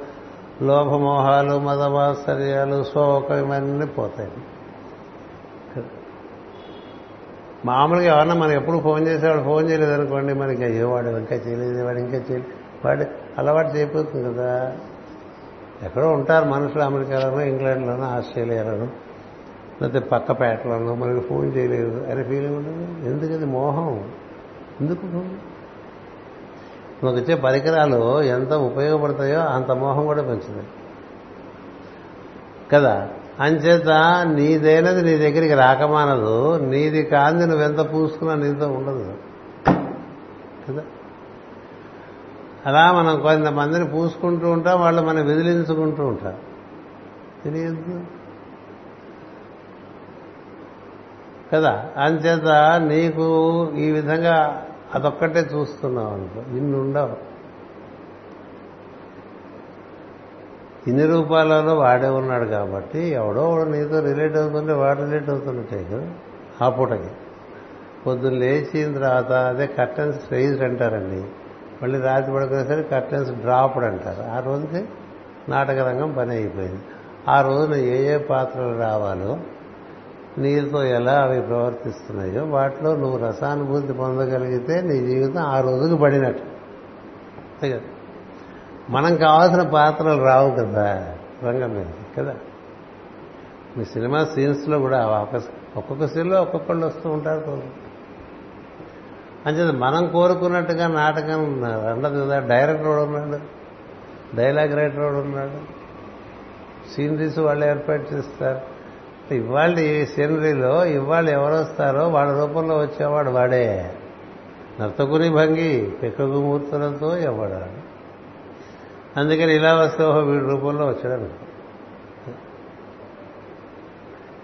లోభమోహాలు మదమాశ్చర్యాలు శోకం ఇవన్నీ పోతాయి. మామూలుగా ఎవరన్నా మనం ఎప్పుడు ఫోన్ చేసేవాడు ఫోన్ చేయలేదు అనుకోండి మనకి అయ్యో వాడు ఇంకా చేయలేదు వాడు ఇంకా చేయలేదు వాడు అలవాటు చేయబోతుంది కదా. ఎక్కడో ఉంటారు మనుషులు అమెరికాలోనో ఇంగ్లాండ్లోనో ఆస్ట్రేలియాలోనో లేకపోతే పక్క పేటలోనో మనకి ఫోన్ చేయలేదు అనే ఫీలింగ్ ఉంటుంది. ఎందుకది మోహం? ఎందుకు మనకు ఇచ్చే పరికరాలు ఎంత ఉపయోగపడతాయో అంత మోహం కూడా పెంచుతాయి. కదా? అంచేత నీదైనది నీ దగ్గరికి రాకమానదు. నీది కాంది నువ్వెంత పూసుకున్నా నీతో ఉండదు. కదా? అలా మనం కొంతమందిని పూసుకుంటూ ఉంటాం వాళ్ళు మనం విదిలించుకుంటూ ఉంటాం తెలియదు. కదా? అంచేత నీకు ఈ విధంగా అదొక్కటే చూస్తున్నావు అనుకో ఇన్ని ఉండవు. ఇన్ని రూపాలలో వాడే ఉన్నాడు కాబట్టి ఎవడో వాడు నీతో రిలేట్ అవుతుంటే వాడు రిలేట్ అవుతున్నట్టే కదా? ఆ పూటకి. పొద్దున్న లేచిన తర్వాత అదే కర్టన్స్ రైజ్డ్ అంటారండి. మళ్ళీ రాత్రి పడుకునేసరికి కర్టెన్స్ డ్రాప్డ్ అంటారు. ఆ రోజుకి నాటక రంగం పని అయిపోయింది. ఆ రోజున ఏ ఏ పాత్రలు రావాలో నీతో ఎలా అవి ప్రవర్తిస్తున్నాయో వాటిలో నువ్వు రసానుభూతి పొందగలిగితే నీ జీవితం ఆ రోజుకి పడినట్టు. మనం కావాల్సిన పాత్రలు రావు కదా రంగం మీద కదా? మీ సినిమా సీన్స్లో కూడా ఒక్కొక్క సీన్లో ఒక్కొక్కళ్ళు వస్తూ ఉంటారు. అంచేది మనం కోరుకున్నట్టుగా నాటకం ఉండదు కదా డైరెక్టర్ ఉన్నాడు డైలాగ్ రైటర్ ఉన్నాడు సీనరీస్ వాళ్ళు ఏర్పాటు చేస్తారు. ఇవాళ ఈ సీనరీలో ఇవాళ ఎవరు వస్తారో వాళ్ళ రూపంలో వచ్చేవాడు వాడే. నర్తకుని భంగి పెక్కగు మూర్తులతో ఎవడాడు? అందుకని ఇలా వస్తే వీడి రూపంలో వచ్చాడు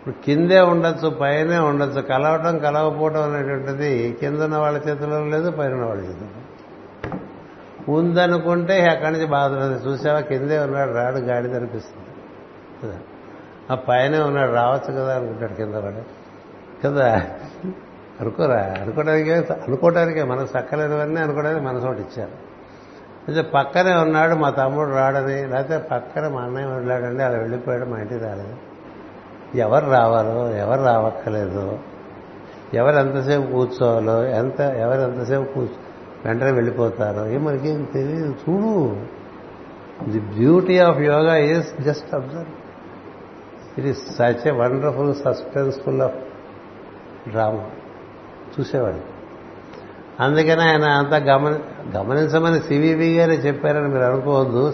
ఇప్పుడు కిందే ఉండొచ్చు పైనే ఉండొచ్చు. కలవటం కలవపోవటం అనేటువంటిది కింద ఉన్న వాళ్ళ చేతిలో లేదు పైన ఉన్న వాళ్ళ చేతిలో ఉందనుకుంటే అక్కడి నుంచి బాధ చూసావా? కిందే ఉన్నాడు రాడు గాడి అనిపిస్తుంది. కదా? ఆ పైనే ఉన్నాడు రావచ్చు కదా అనుకుంటాడు కింద వాడు. కదా? అనుకోరా? అనుకోవడానికే అనుకోవడానికే మనకు చక్కలేనివన్నీ అనుకోవడానికి మనసు ఒకటి ఇచ్చారు. అయితే పక్కనే ఉన్నాడు మా తమ్ముడు రాడని లేకపోతే పక్కన మా అన్నయ్య వెళ్ళాడండి అలా వెళ్ళిపోయాడు మా ఇంటికి రాలేదు. ఎవరు రావాలో ఎవరు రావక్కర్లేదు. ఎవరు ఎంతసేపు కూర్చోవాలో ఎంత ఎవరు ఎంతసేపు కూర్చో వెంటనే వెళ్ళిపోతారో ఏ మనకేం తెలియదు. చూడు. The beauty of yoga is just observe it is such a wonderful suspenseful of drama చూసేవాడు. అందుకని ఆయన అంతా గమని గమనించమని సివివి గారే చెప్పారని మీరు అనుకోవద్దు.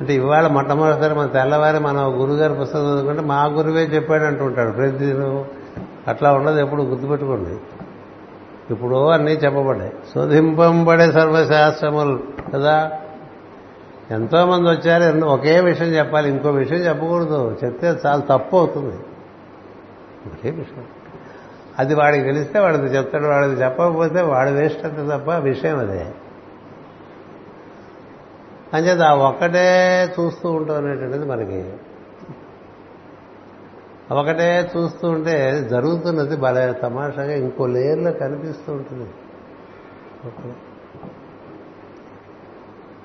అంటే ఇవాళ మొట్టమొదటిసారి మన తెల్లవారి మన గురుగారి పుస్తకం చదువుకుంటే మా గురువే చెప్పాడు అంటుంటాడు ప్రతిదినం అట్లా ఉండదు ఎప్పుడు గుర్తుపెట్టుకోండి. ఇప్పుడు అన్నీ చెప్పబడ్డాయి. శోధింపబడే సర్వశాస్త్రములు కదా? ఎంతోమంది వచ్చారు ఒకే విషయం చెప్పాలి ఇంకో విషయం చెప్పకూడదు. చెప్తే చాలా తప్పు అవుతుంది. ఒకే విషయం. అది వాడికి తెలిస్తే వాడికి చెప్తాడు వాడికి చెప్పకపోతే వాడు వేస్ట్ అంతే తప్ప విషయం అదే. అంచేత ఆ ఒక్కటే చూస్తూ ఉంటాం అనేటువంటిది మనకి. ఒకటే చూస్తూ ఉంటే జరుగుతున్నది భలే తమాషాగా ఇంకో లేయర్లో కనిపిస్తూ ఉంటుంది.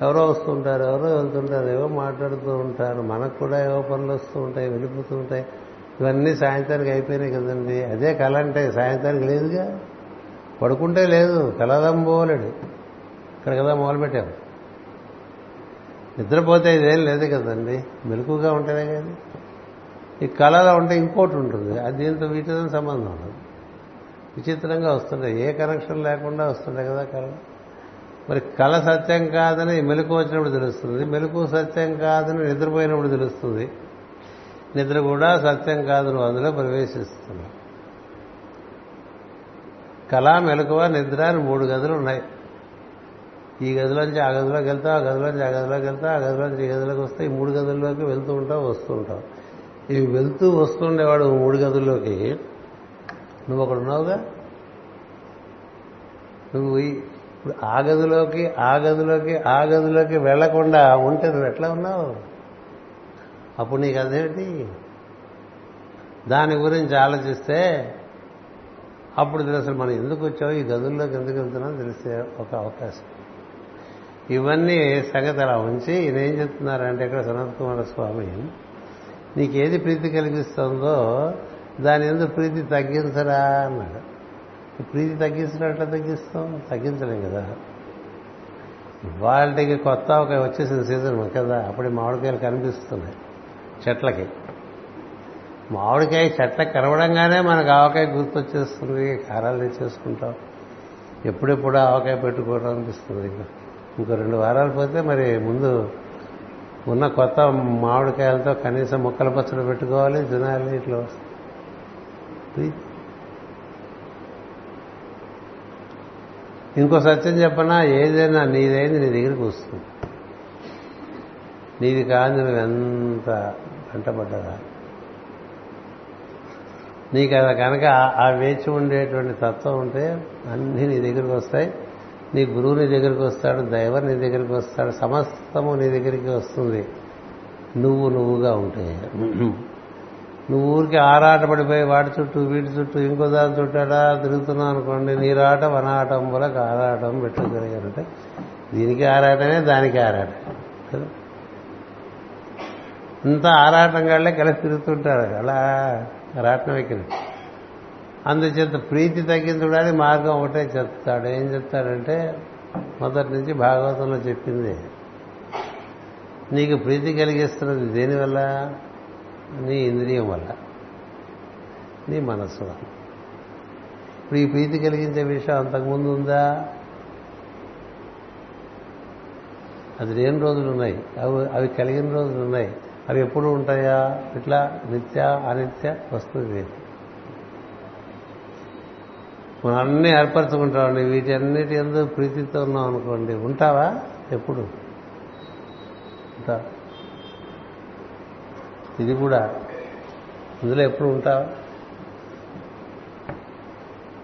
ఎవరో వస్తుంటారు ఎవరో వెళ్తుంటారు ఏవో మాట్లాడుతూ ఉంటారు మనకు కూడా ఏవో పనులు వస్తూ ఉంటాయి వెళ్ళిపోతూ ఉంటాయి. ఇవన్నీ సాయంత్రానికి అయిపోయినాయి కదండి. అదే కళ అంటే సాయంత్రానికి లేదుగా? పడుకుంటే లేదు కలదంబోలేడు ఇక్కడ కదా మొదలుపెట్టాము నిద్రపోతే ఇదేం లేదు కదండి. మెలకుగా ఉంటేనే కానీ ఈ కళలో ఉంటే ఇంకోటి ఉంటుంది. అది దీంతో వీటితో సంబంధం ఉండదు. విచిత్రంగా వస్తుంటాయి. ఏ కనెక్షన్ లేకుండా వస్తుంటాయి కదా కళ మరి కళ సత్యం కాదని మెలకు వచ్చినప్పుడు తెలుస్తుంది. మెలకు సత్యం కాదని నిద్రపోయినప్పుడు తెలుస్తుంది. నిద్ర కూడా సత్యం కాదు నువ్వు అందులో ప్రవేశిస్తున్నావు. కళ మెలకువ నిద్ర అని మూడు గదులు ఉన్నాయి. ఈ గదిలోంచి ఆ గదిలోకి వెళ్తావు ఆ గదిలోంచి ఆ గదిలోకి వెళ్తావు ఆ గదిలోంచి ఈ గదిలోకి వస్తే ఈ మూడు గదుల్లోకి వెళ్తూ ఉంటావు వస్తూ ఉంటావు. ఇవి వెళ్తూ వస్తుండేవాడు మూడు గదుల్లోకి నువ్వు ఒకడున్నావుగా ఉన్నావుగా? నువ్వు ఈ- ఇప్పుడు ఆ గదిలోకి ఆ గదిలోకి ఆ గదిలోకి వెళ్ళకుండా ఉంటే నువ్వు ఎట్లా ఉన్నావు? అప్పుడు నీకు అదేమిటి? దాని గురించి ఆలోచిస్తే అప్పుడు తెలుసు మనం ఎందుకు వచ్చావు? ఈ గదుల్లోకి ఎందుకు వెళ్తున్నాం తెలిసే ఒక అవకాశం. ఇవన్నీ సంగతి అలా ఉంచి ఈయన ఏం చెప్తున్నారంటే ఇక్కడ సనత్ కుమార స్వామి నీకేది ప్రీతి కలిగిస్తుందో దాని ఎందుకు ప్రీతి తగ్గించరా అన్నాడు. ప్రీతి తగ్గించడం ఎట్లా తగ్గిస్తాం? తగ్గించలేం కదా. వాళ్ళకి కొత్త ఒక వచ్చేసిన సీజన్ కదా అప్పుడు మామిడికాయలు కనిపిస్తున్నాయి చెట్లకి. మామిడికాయ చెట్లకి కనవడంగానే మనకు ఆవకాయ గుర్తొచ్చేస్తుంది కారాలు తెచ్చేసుకుంటాం. ఎప్పుడెప్పుడు ఆవకాయ పెట్టుకోవడం అనిపిస్తుంది. ఇంకా ఇంకో రెండు వారాలు పోతే మరి ముందు ఉన్న కొత్త మామిడికాయలతో కనీసం ముక్కల పచ్చడి పెట్టుకోవాలి తినాలి ఇట్లా వస్తుంది. ఇంకో సత్యం చెప్పనా ఏదైనా నీదైంది నీ దగ్గరికి వస్తుంది నీది కాదు నువ్వు ఎంత వెంటబడ్డదా నీకు అది కనుక ఆ- ఆ వేచి ఉండేటువంటి తత్వం ఉంటే అన్నీ నీ దగ్గరికి వస్తాయి. నీ గురువు నీ దగ్గరికి వస్తాడు దైవం నీ దగ్గరికి వస్తాడు సమస్తము నీ దగ్గరికి వస్తుంది. నువ్వు నువ్వుగా ఉంటే. నువ్వు ఊరికి ఆరాటపడిపోయి వాడి చుట్టూ వీటి చుట్టూ ఇంకో దాని చుట్టాడా తిరుగుతున్నావు అనుకోండి నీరాట వనాటం వరకు ఆరాటం పెట్టుకోగలిగారంటే దీనికి ఆరాటమే దానికి ఆరాటం. కదా? ఇంత ఆరాటం గాళ్ళే కలిసి తిరుగుతుంటారు. అలా రాటం ఎక్కిన అందుచేత ప్రీతి తగ్గించడానికి మార్గం ఒకటే చెప్తాడు. ఏం చెప్తాడంటే మొదటి నుంచి భాగవతంలో చెప్పింది. నీకు ప్రీతి కలిగిస్తున్నది దేనివల్ల నీ ఇంద్రియం వల్ల. నీ మనస్సు వల్ల. ఇప్పుడు ఈ ప్రీతి కలిగించే విషయం అంతకుముందు ఉందా? అది లేని రోజులు ఉన్నాయి. అవి అవి కలిగిన రోజులు ఉన్నాయి. అవి ఎప్పుడు ఉంటాయా? ఇట్లా నిత్య అనిత్య వస్తుంది మనం అన్నీ ఏర్పరచుకుంటామండి. వీటి అన్నిటి ఎందు ప్రీతితో ఉన్నాం అనుకోండి. ఉంటావా? ఎప్పుడు? ఉంటా. ఇది కూడా. ఇందులో ఎప్పుడు ఉంటావా?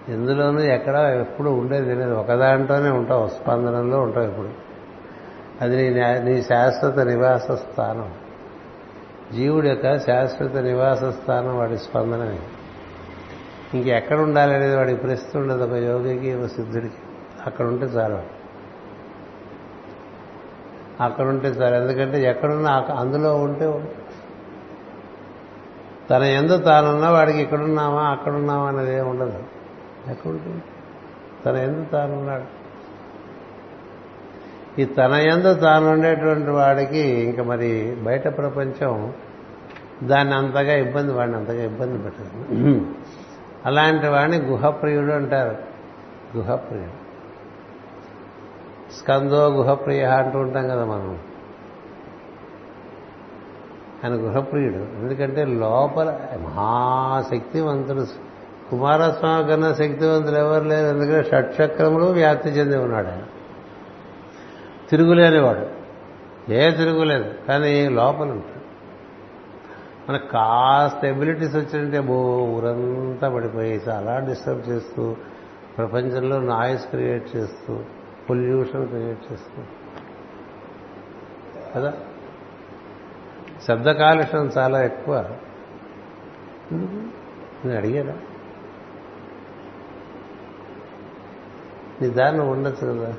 ఎందులోనూ ఎక్కడ ఎప్పుడు ఉండేది లేదు ఒకదాంట్లోనే ఉంటావు. స్పందనంలో ఉంటావు ఎప్పుడు. అది నీ నీ శాశ్వత నివాస స్థానం. జీవుడి యొక్క శాశ్వత నివాస స్థానం వాడి స్పందనమే. ఇంకెక్కడ ఉండాలనేది వాడికి ప్రస్తుతం ఉండదు. ఒక యోగికి ఒక సిద్ధుడికి. అక్కడ ఉంటే చాలు. అక్కడ ఉంటే చాలు. ఎందుకంటే ఎక్కడున్నా అందులో ఉంటే తన ఎందు తానున్నా వాడికి ఇక్కడున్నామా అక్కడున్నామా అనేది ఏమి ఉండదు. ఎక్కడుంటుంది తన ఎందు తానున్నాడు. ఈ తన ఎందు తాను ఉండేటువంటి వాడికి ఇంకా మరి బయట ప్రపంచం దాన్ని అంతగా ఇబ్బంది వాడిని అంతగా ఇబ్బంది పెట్టదు. అలాంటి వాడిని గుహప్రియుడు అంటారు. గుహప్రియుడు. స్కందో గుహప్రియ అంటూ ఉంటాం కదా మనం. ఆయన గృహప్రియుడు. ఎందుకంటే లోపల మహాశక్తివంతుడు. కుమారస్వామి కన్నా శక్తివంతులు ఎవరు లేరు. ఎందుకంటే షట్చక్రములు వ్యాప్తి చెంది ఉన్నాడు ఆయన. తిరుగులేనివాడు. ఏ తిరుగులేదు. కానీ లోపల ఉంటాడు. మనకు కాస్త ఎబిలిటీస్ వచ్చాయంటే బో ఊరంతా పడిపోయి చాలా డిస్టర్బ్ చేస్తూ ప్రపంచంలో నాయిస్ క్రియేట్ చేస్తూ పొల్యూషన్ క్రియేట్ చేస్తూ. కదా? శబ్ద కాలుష్యం చాలా ఎక్కువ. నేను అడిగారా నీ దారిలో ఉండొచ్చు కదా.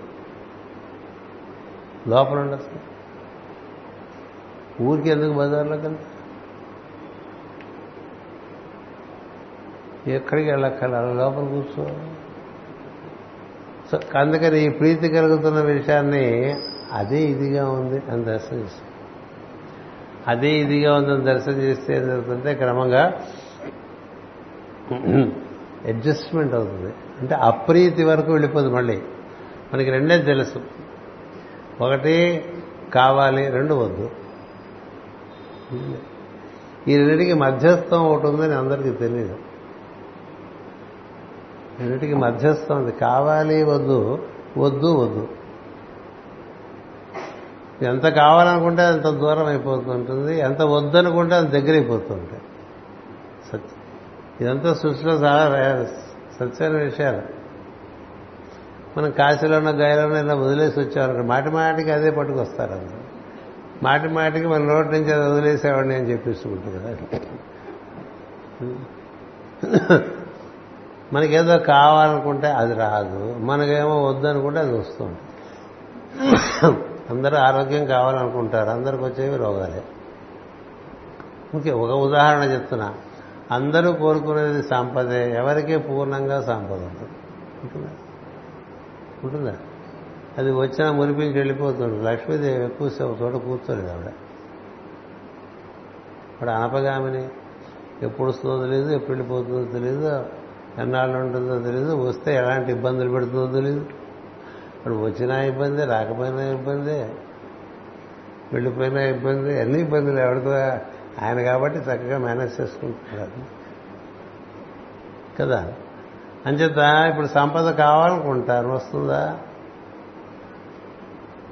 లోపల ఉండొచ్చు. ఊరికి ఎందుకు బజార్లోకి వెళ్తా ఎక్కడికి వెళ్ళక్కల లోపల కూర్చో. సో అందుకని ఈ ప్రీతి కలుగుతున్న విషయాన్ని అదే ఇదిగా ఉంది అని దర్శనం చేస్తాం అదే ఇదిగా ఉందని దర్శనం చేస్తే ఏం జరుగుతుందంటే క్రమంగా అడ్జస్ట్మెంట్ అవుతుంది. అంటే అప్రీతి వరకు వెళ్ళిపోదు మళ్ళీ. మనకి రెండే తెలుసు. ఒకటి కావాలి రెండు వద్దు. ఈ రెండింటికి మధ్యస్థం ఒకటి ఉందని అందరికీ తెలియదు రెండింటికి మధ్యస్థం ఉంది కావాలి వద్దు వద్దు వద్దు. ఎంత కావాలనుకుంటే అంత దూరం అయిపోతుంటుంది ఎంత వద్దనుకుంటే అంత దగ్గర అయిపోతుంటాయి సత్యం ఇదంతా సృష్టిలో చాలా సత్యమైన విషయాలు. మనం కాశీలోనో గయలోనో ఇలా వదిలేసి వచ్చామనుకో మాటి మాటికి అదే పట్టుకొస్తారు అందరూ. మాటి మాటికి మన రోడ్డు నుంచి అది వదిలేసేవాడిని అని చెప్పేసుకుంటారు కదా. మనకేదో కావాలనుకుంటే అది రాదు మనకేమో వద్దనుకుంటే అది వస్తుంది అందరూ ఆరోగ్యం కావాలనుకుంటారు అందరికి వచ్చేవి రోగాలే. ఇంకే ఒక ఉదాహరణ చెప్తున్నా. అందరూ కోరుకునేది సంపదే ఎవరికీ పూర్ణంగా సంపద ఉంటుంది? ఉంటుందా? అది వచ్చినా మురిపించి వెళ్ళిపోతుంది లక్ష్మీదేవి ఎక్కువసేపు చోట కూర్చోలేదు ఆవిడ. ఇప్పుడు అనపగామిని. ఎప్పుడు వస్తుందో తెలియదు ఎప్పుడు వెళ్ళిపోతుందో తెలియదు. ఎన్నాళ్ళు ఉంటుందో తెలియదు వస్తే ఎలాంటి ఇబ్బందులు పెడుతుందో తెలియదు ఇప్పుడు వచ్చినా ఇబ్బంది రాకపోయినా ఇబ్బంది వెళ్ళిపోయినా ఇబ్బంది అన్ని ఇబ్బందులు ఎవరితో ఆయన కాబట్టి చక్కగా మేనేజ్ చేసుకుంటున్నారు. కదా? అంచేత ఇప్పుడు సంపద కావాలనుకుంటారు వస్తుందా?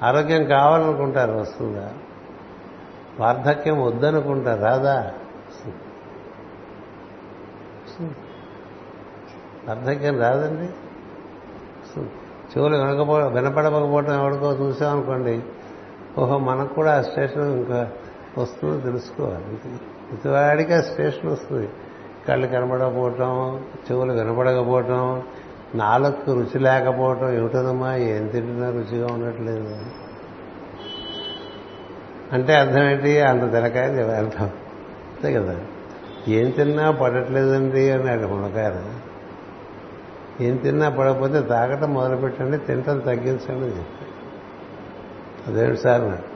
ఆరోగ్యం కావాలనుకుంటారు వస్తుందా? వార్ధక్యం వద్దనుకుంటారు రాదా? వార్ధక్యం రాదండి? చెవులు వినకపో వినపడకపోవటం ఎవరికో చూసామనుకోండి ఓహో మనకు కూడా ఆ స్టేషన్ ఇంకా వస్తుందో తెలుసుకోవాలి. ప్రతివాడికి ఆ స్టేషన్ వస్తుంది. కళ్ళు కనబడకపోవటం చెవులు వినపడకపోవటం నాలుగు రుచి లేకపోవటం ఏమిటదమ్మా ఏం తింటున్నా రుచిగా ఉండట్లేదు. అంటే అర్థం ఏంటి? అంత తెలకాయని అర్థం అంతే కదా. ఏం తిన్నా పడట్లేదండి అన్నాడు మునకాయ ఏం తిన్నా పడకపోతే తాగటం మొదలుపెట్టండి తినటం తగ్గించండి అని చెప్పి అదేమిటి సార్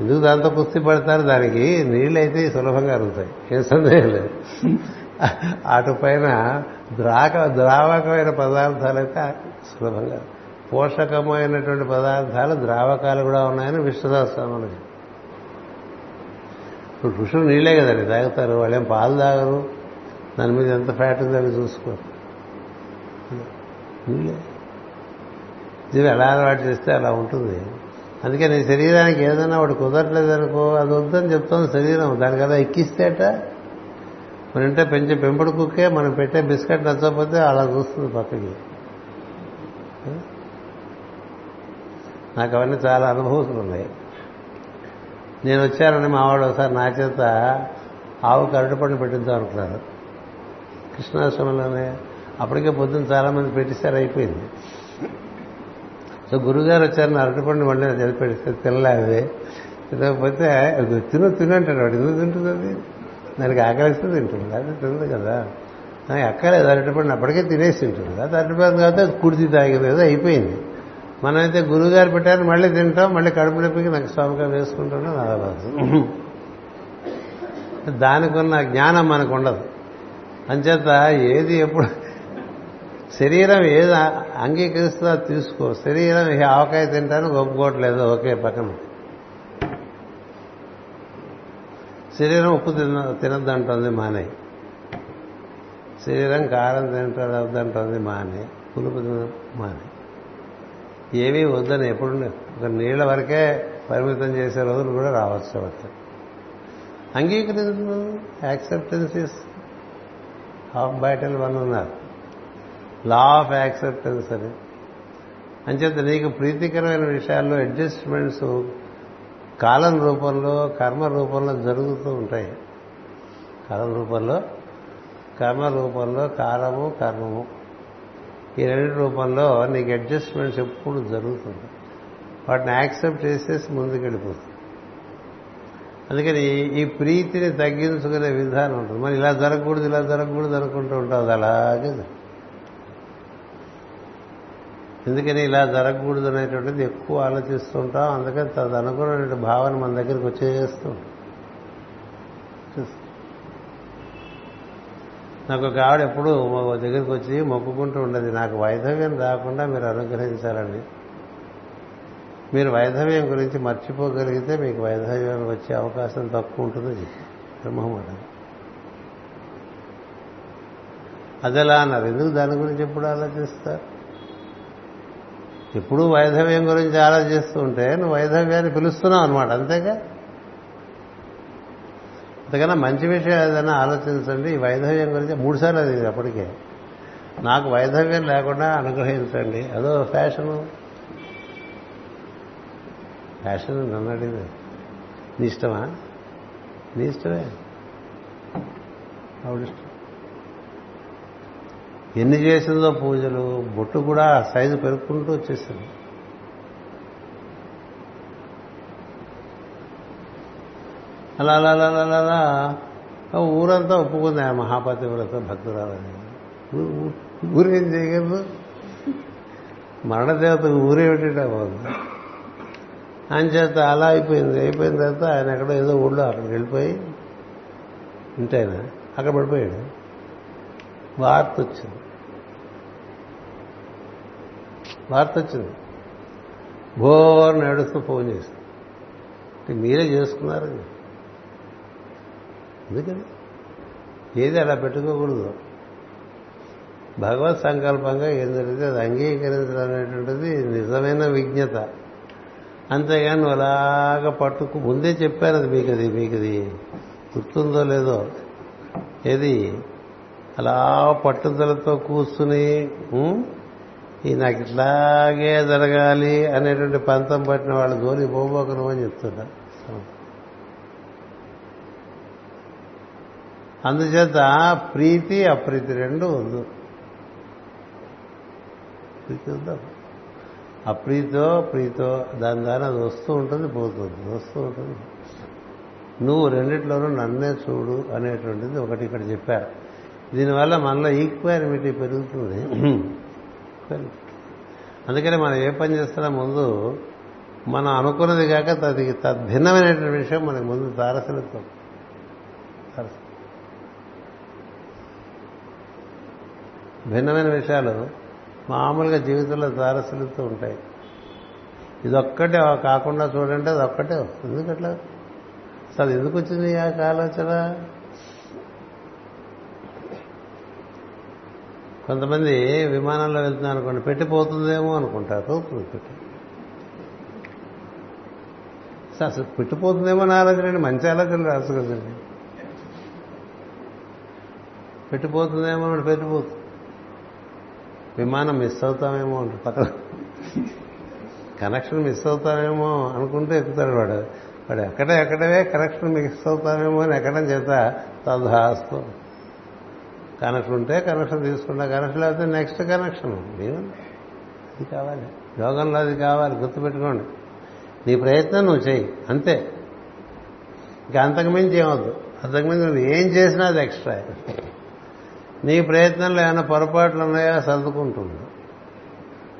ఎందుకు దాంతో కుస్తీ పడతారు? దానికి నీళ్ళైతే సులభంగా అరుగుతాయి. ఏం సందేహం లేదు. అటు పైన ద్రాక ద్రావకమైన పదార్థాలైతే సులభంగా. పోషకమైనటువంటి పదార్థాలు ద్రావకాలు కూడా ఉన్నాయని విశ్వశాస్త్రం ఇప్పుడు ఋషులు నీళ్ళే కదండి తాగుతారు. వాళ్ళేం పాలు తాగరు? దాని మీద ఎంత ఫ్యాట్ అవి చూసుకోరు నీళ్ళే జీవి ఎలా అలవాటు చేస్తే అలా ఉంటుంది. అందుకే నీ శరీరానికి ఏదైనా వాడు కుదరట్లేదు అనుకో అది వద్దని చెప్తాను శరీరం. దాని కదా ఎక్కిస్తేట మన ఇంటే పెంచే పెంపుడు కుక్కే మనం పెట్టే బిస్కెట్ నచ్చకపోతే అలా చూస్తుంది పక్కకి. నాకు అవన్నీ చాలా అనుభూతులు ఉన్నాయి. నేను వచ్చానని మావాడు ఒకసారి నా చేత ఆవుకు అరటిపండు పెట్టిద్దాం అనుకున్నారు. కృష్ణాశ్రమంలోనే అప్పటికే పొద్దున్న చాలామంది పెట్టిస్తారు అయిపోయింది. సో గురుగారు వచ్చారని అరటిపండు మళ్ళీ చదివి పెడితే తినలేదు. తినకపోతే తిను తినంటాడు వాడు. ఎందుకు తింటుంది అది దానికి ఆకలిస్తే తింటుంది. అది తింది కదా. ఎక్కలేదు అరటిపండు అప్పటికే తినేసి ఉంటుంది. అది అరటిపండు కాబట్టి అది కుడితి తాగింది కదా అయిపోయింది. మనమైతే గురువుగారు పెట్టారు మళ్ళీ తింటాం మళ్ళీ కడుపు నొప్పికి నాకు స్వామిగా వేసుకుంటాం అలవాటు దానికి ఉన్న జ్ఞానం మనకు ఉండదు. అంచేత ఏది ఎప్పుడు శరీరం ఏది అంగీకరిస్తుందో అది తీసుకో. శరీరం ఆవకాయ తింటాను ఒప్పుకోవట్లేదు ఓకే పక్కన. శరీరం ఉప్పు తిన తినద్దంటుంది మానే. శరీరం కారం తినద్దంటుంది మానే. పులుపు తిన మానే. ఏమీ వద్దని ఎప్పుడు ఒక నీళ్ళ వరకే పరిమితం చేసే రోజులు కూడా రావచ్చు అవన్నీ అంగీకరించు acceptance is half battle won ఉన్నారు. లా ఆఫ్ యాక్సెప్టెన్స్ అని అంచేత నీకు ప్రీతికరమైన విషయాల్లో అడ్జస్ట్మెంట్స్ కాలం రూపంలో కర్మ రూపంలో జరుగుతూ ఉంటాయి. కాలం రూపంలో కర్మ రూపంలో కాలము కర్మము. ఈ రెండు రూపంలో నీకు అడ్జస్ట్మెంట్స్ ఎప్పుడు జరుగుతుంది. వాటిని యాక్సెప్ట్ చేసేసి ముందుకెళ్ళిపోతుంది. అందుకని ఈ ప్రీతిని తగ్గించుకునే విధానం ఉంటుంది. మరి ఇలా జరగకూడదు ఇలా జరగకూడదు అనుకుంటూ ఉంటుంది అది అలాగే ఎందుకని ఇలా జరగకూడదు అనేటువంటిది ఎక్కువ ఆలోచిస్తూ ఉంటాం అందుకని తదు అనుకున్న భావన మన దగ్గరికి వచ్చేస్తూ నాకు ఒక ఆవిడ ఎప్పుడు మా దగ్గరికి వచ్చి మొక్కుకుంటూ ఉండేది. నాకు వైధవ్యం రాకుండా మీరు అనుగ్రహించాలండి. మీరు వైధవ్యం గురించి మర్చిపోగలిగితే మీకు వైధవ్యం వచ్చే అవకాశం తక్కువ ఉంటుంది బ్రహ్మమాట. అదెలా అన్నారు? ఎందుకు దాని గురించి ఎప్పుడు ఆలోచిస్తారు? ఎప్పుడు వైధవ్యం గురించి ఆలోచిస్తూ ఉంటే నువ్వు వైధవ్యాన్ని పిలుస్తున్నావు అనమాట అంతేగా? అంతకన్నా మంచి విషయం ఏదైనా ఆలోచించండి ఈ వైధవ్యం గురించి మూడుసార్లు అది అప్పటికే. నాకు వైధవ్యం లేకుండా అనుగ్రహించండి. అదో ఫ్యాషను. ఫ్యాషన్ నన్ను అడిగింది. నీ ఇష్టమా? నీ ఇష్టమే. ఆవిడిష్టం ఎన్ని చేసిందో పూజలు బొట్టు కూడా సైజు పెరుక్కుంటూ వచ్చేసింది. అలా అలా అలా అలా అలా ఊరంతా ఒప్పుకుంది ఆ మహాపతి వ్రత భక్తురాలని ఊరేం చేయగలదు మరణదేవత ఊరేమిటి బాగుంది ఆయన చేత అలా అయిపోయింది. అయిపోయిన తర్వాత ఆయన ఎక్కడో ఏదో ఊళ్ళో అక్కడికి వెళ్ళిపోయి ఇంటైనా అక్కడ పడిపోయాడు. వార్త వచ్చింది వార్త వచ్చింది బోర్ నడుస్తూ ఫోన్ చేసి అంటే మీరే చేసుకున్నారు ఎందుకని? ఏది అలా పెట్టుకోకూడదు? భగవత్ సంకల్పంగా ఏం జరిగితే అది అంగీకరించడం అనేటువంటిది నిజమైన విజ్ఞత. అంతేగాని అలాగ అలాగా పట్టుకు ముందే చెప్పారు అది మీకు అది మీకు అది గుర్తుందో లేదో. ఏది? అలా పట్టుదలతో కూర్చుని ఈ నాకు ఇట్లాగే జరగాలి అనేటువంటి పంతం పట్టిన వాళ్ళ జోలి పోబోకను అని చెప్తున్నా అందుచేత ప్రీతి అప్రీతి రెండు ఉంది ప్రీతి వద్దాం? అప్రీతో ప్రీతో దాని ద్వారా అది వస్తూ ఉంటుంది పోతుంది వస్తూ ఉంటుంది. నువ్వు రెండిట్లోనూ నన్నే చూడు అనేటువంటిది ఒకటి ఇక్కడ చెప్పారు. దీనివల్ల మనలో ఈక్వాలిటీ పెరుగుతుంది. అందుకని మనం ఏ పని చేస్తున్నా ముందు మనం అనుకున్నది కాక తది తద్భిన్నమైనటువంటి విషయం మనకు ముందు తారసలత్వం భిన్నమైన విషయాలు మామూలుగా జీవితంలో తారసలుతూ ఉంటాయి. ఇదొక్కటే కాకుండా చూడంటే అది ఒక్కటే ఎందుకట్లా? అసలు ఎందుకు వచ్చింది ఆ ఆలోచన? కొంతమంది విమానంలో వెళ్తున్నాను అనుకోండి పెట్టిపోతుందేమో అనుకుంటారు అవుతుంది పెట్టి. అసలు పెట్టిపోతుందేమో నా ఆలోచన మంచి ఆలోచన రాసు కదండి పెట్టిపోతుందేమో అని పెట్టిపోతుంది విమానం మిస్ అవుతామేమో అంట పక్కన. కనెక్షన్ మిస్ అవుతామేమో అనుకుంటూ ఎక్కుతాడు వాడు. వాడు ఎక్కడే ఎక్కడవే కనెక్షన్ మిస్ అవుతామేమో అని ఎక్కడం చేత తదాస్తు కనెక్షన్ ఉంటే కనెక్షన్ తీసుకుంటా కనెక్షన్ లేకపోతే నెక్స్ట్ కనెక్షన్ అది కావాలి. యోగంలో అది కావాలి గుర్తుపెట్టుకోండి. నీ ప్రయత్నం నువ్వు చెయ్యి అంతే. ఇంకా అంతకుమించి ఏమవుద్దు అంతకుమించి నువ్వు ఏం చేసినా అది ఎక్స్ట్రా నీ ప్రయత్నంలో ఏమైనా పొరపాట్లు ఉన్నాయా? సర్దుకుంటుంది.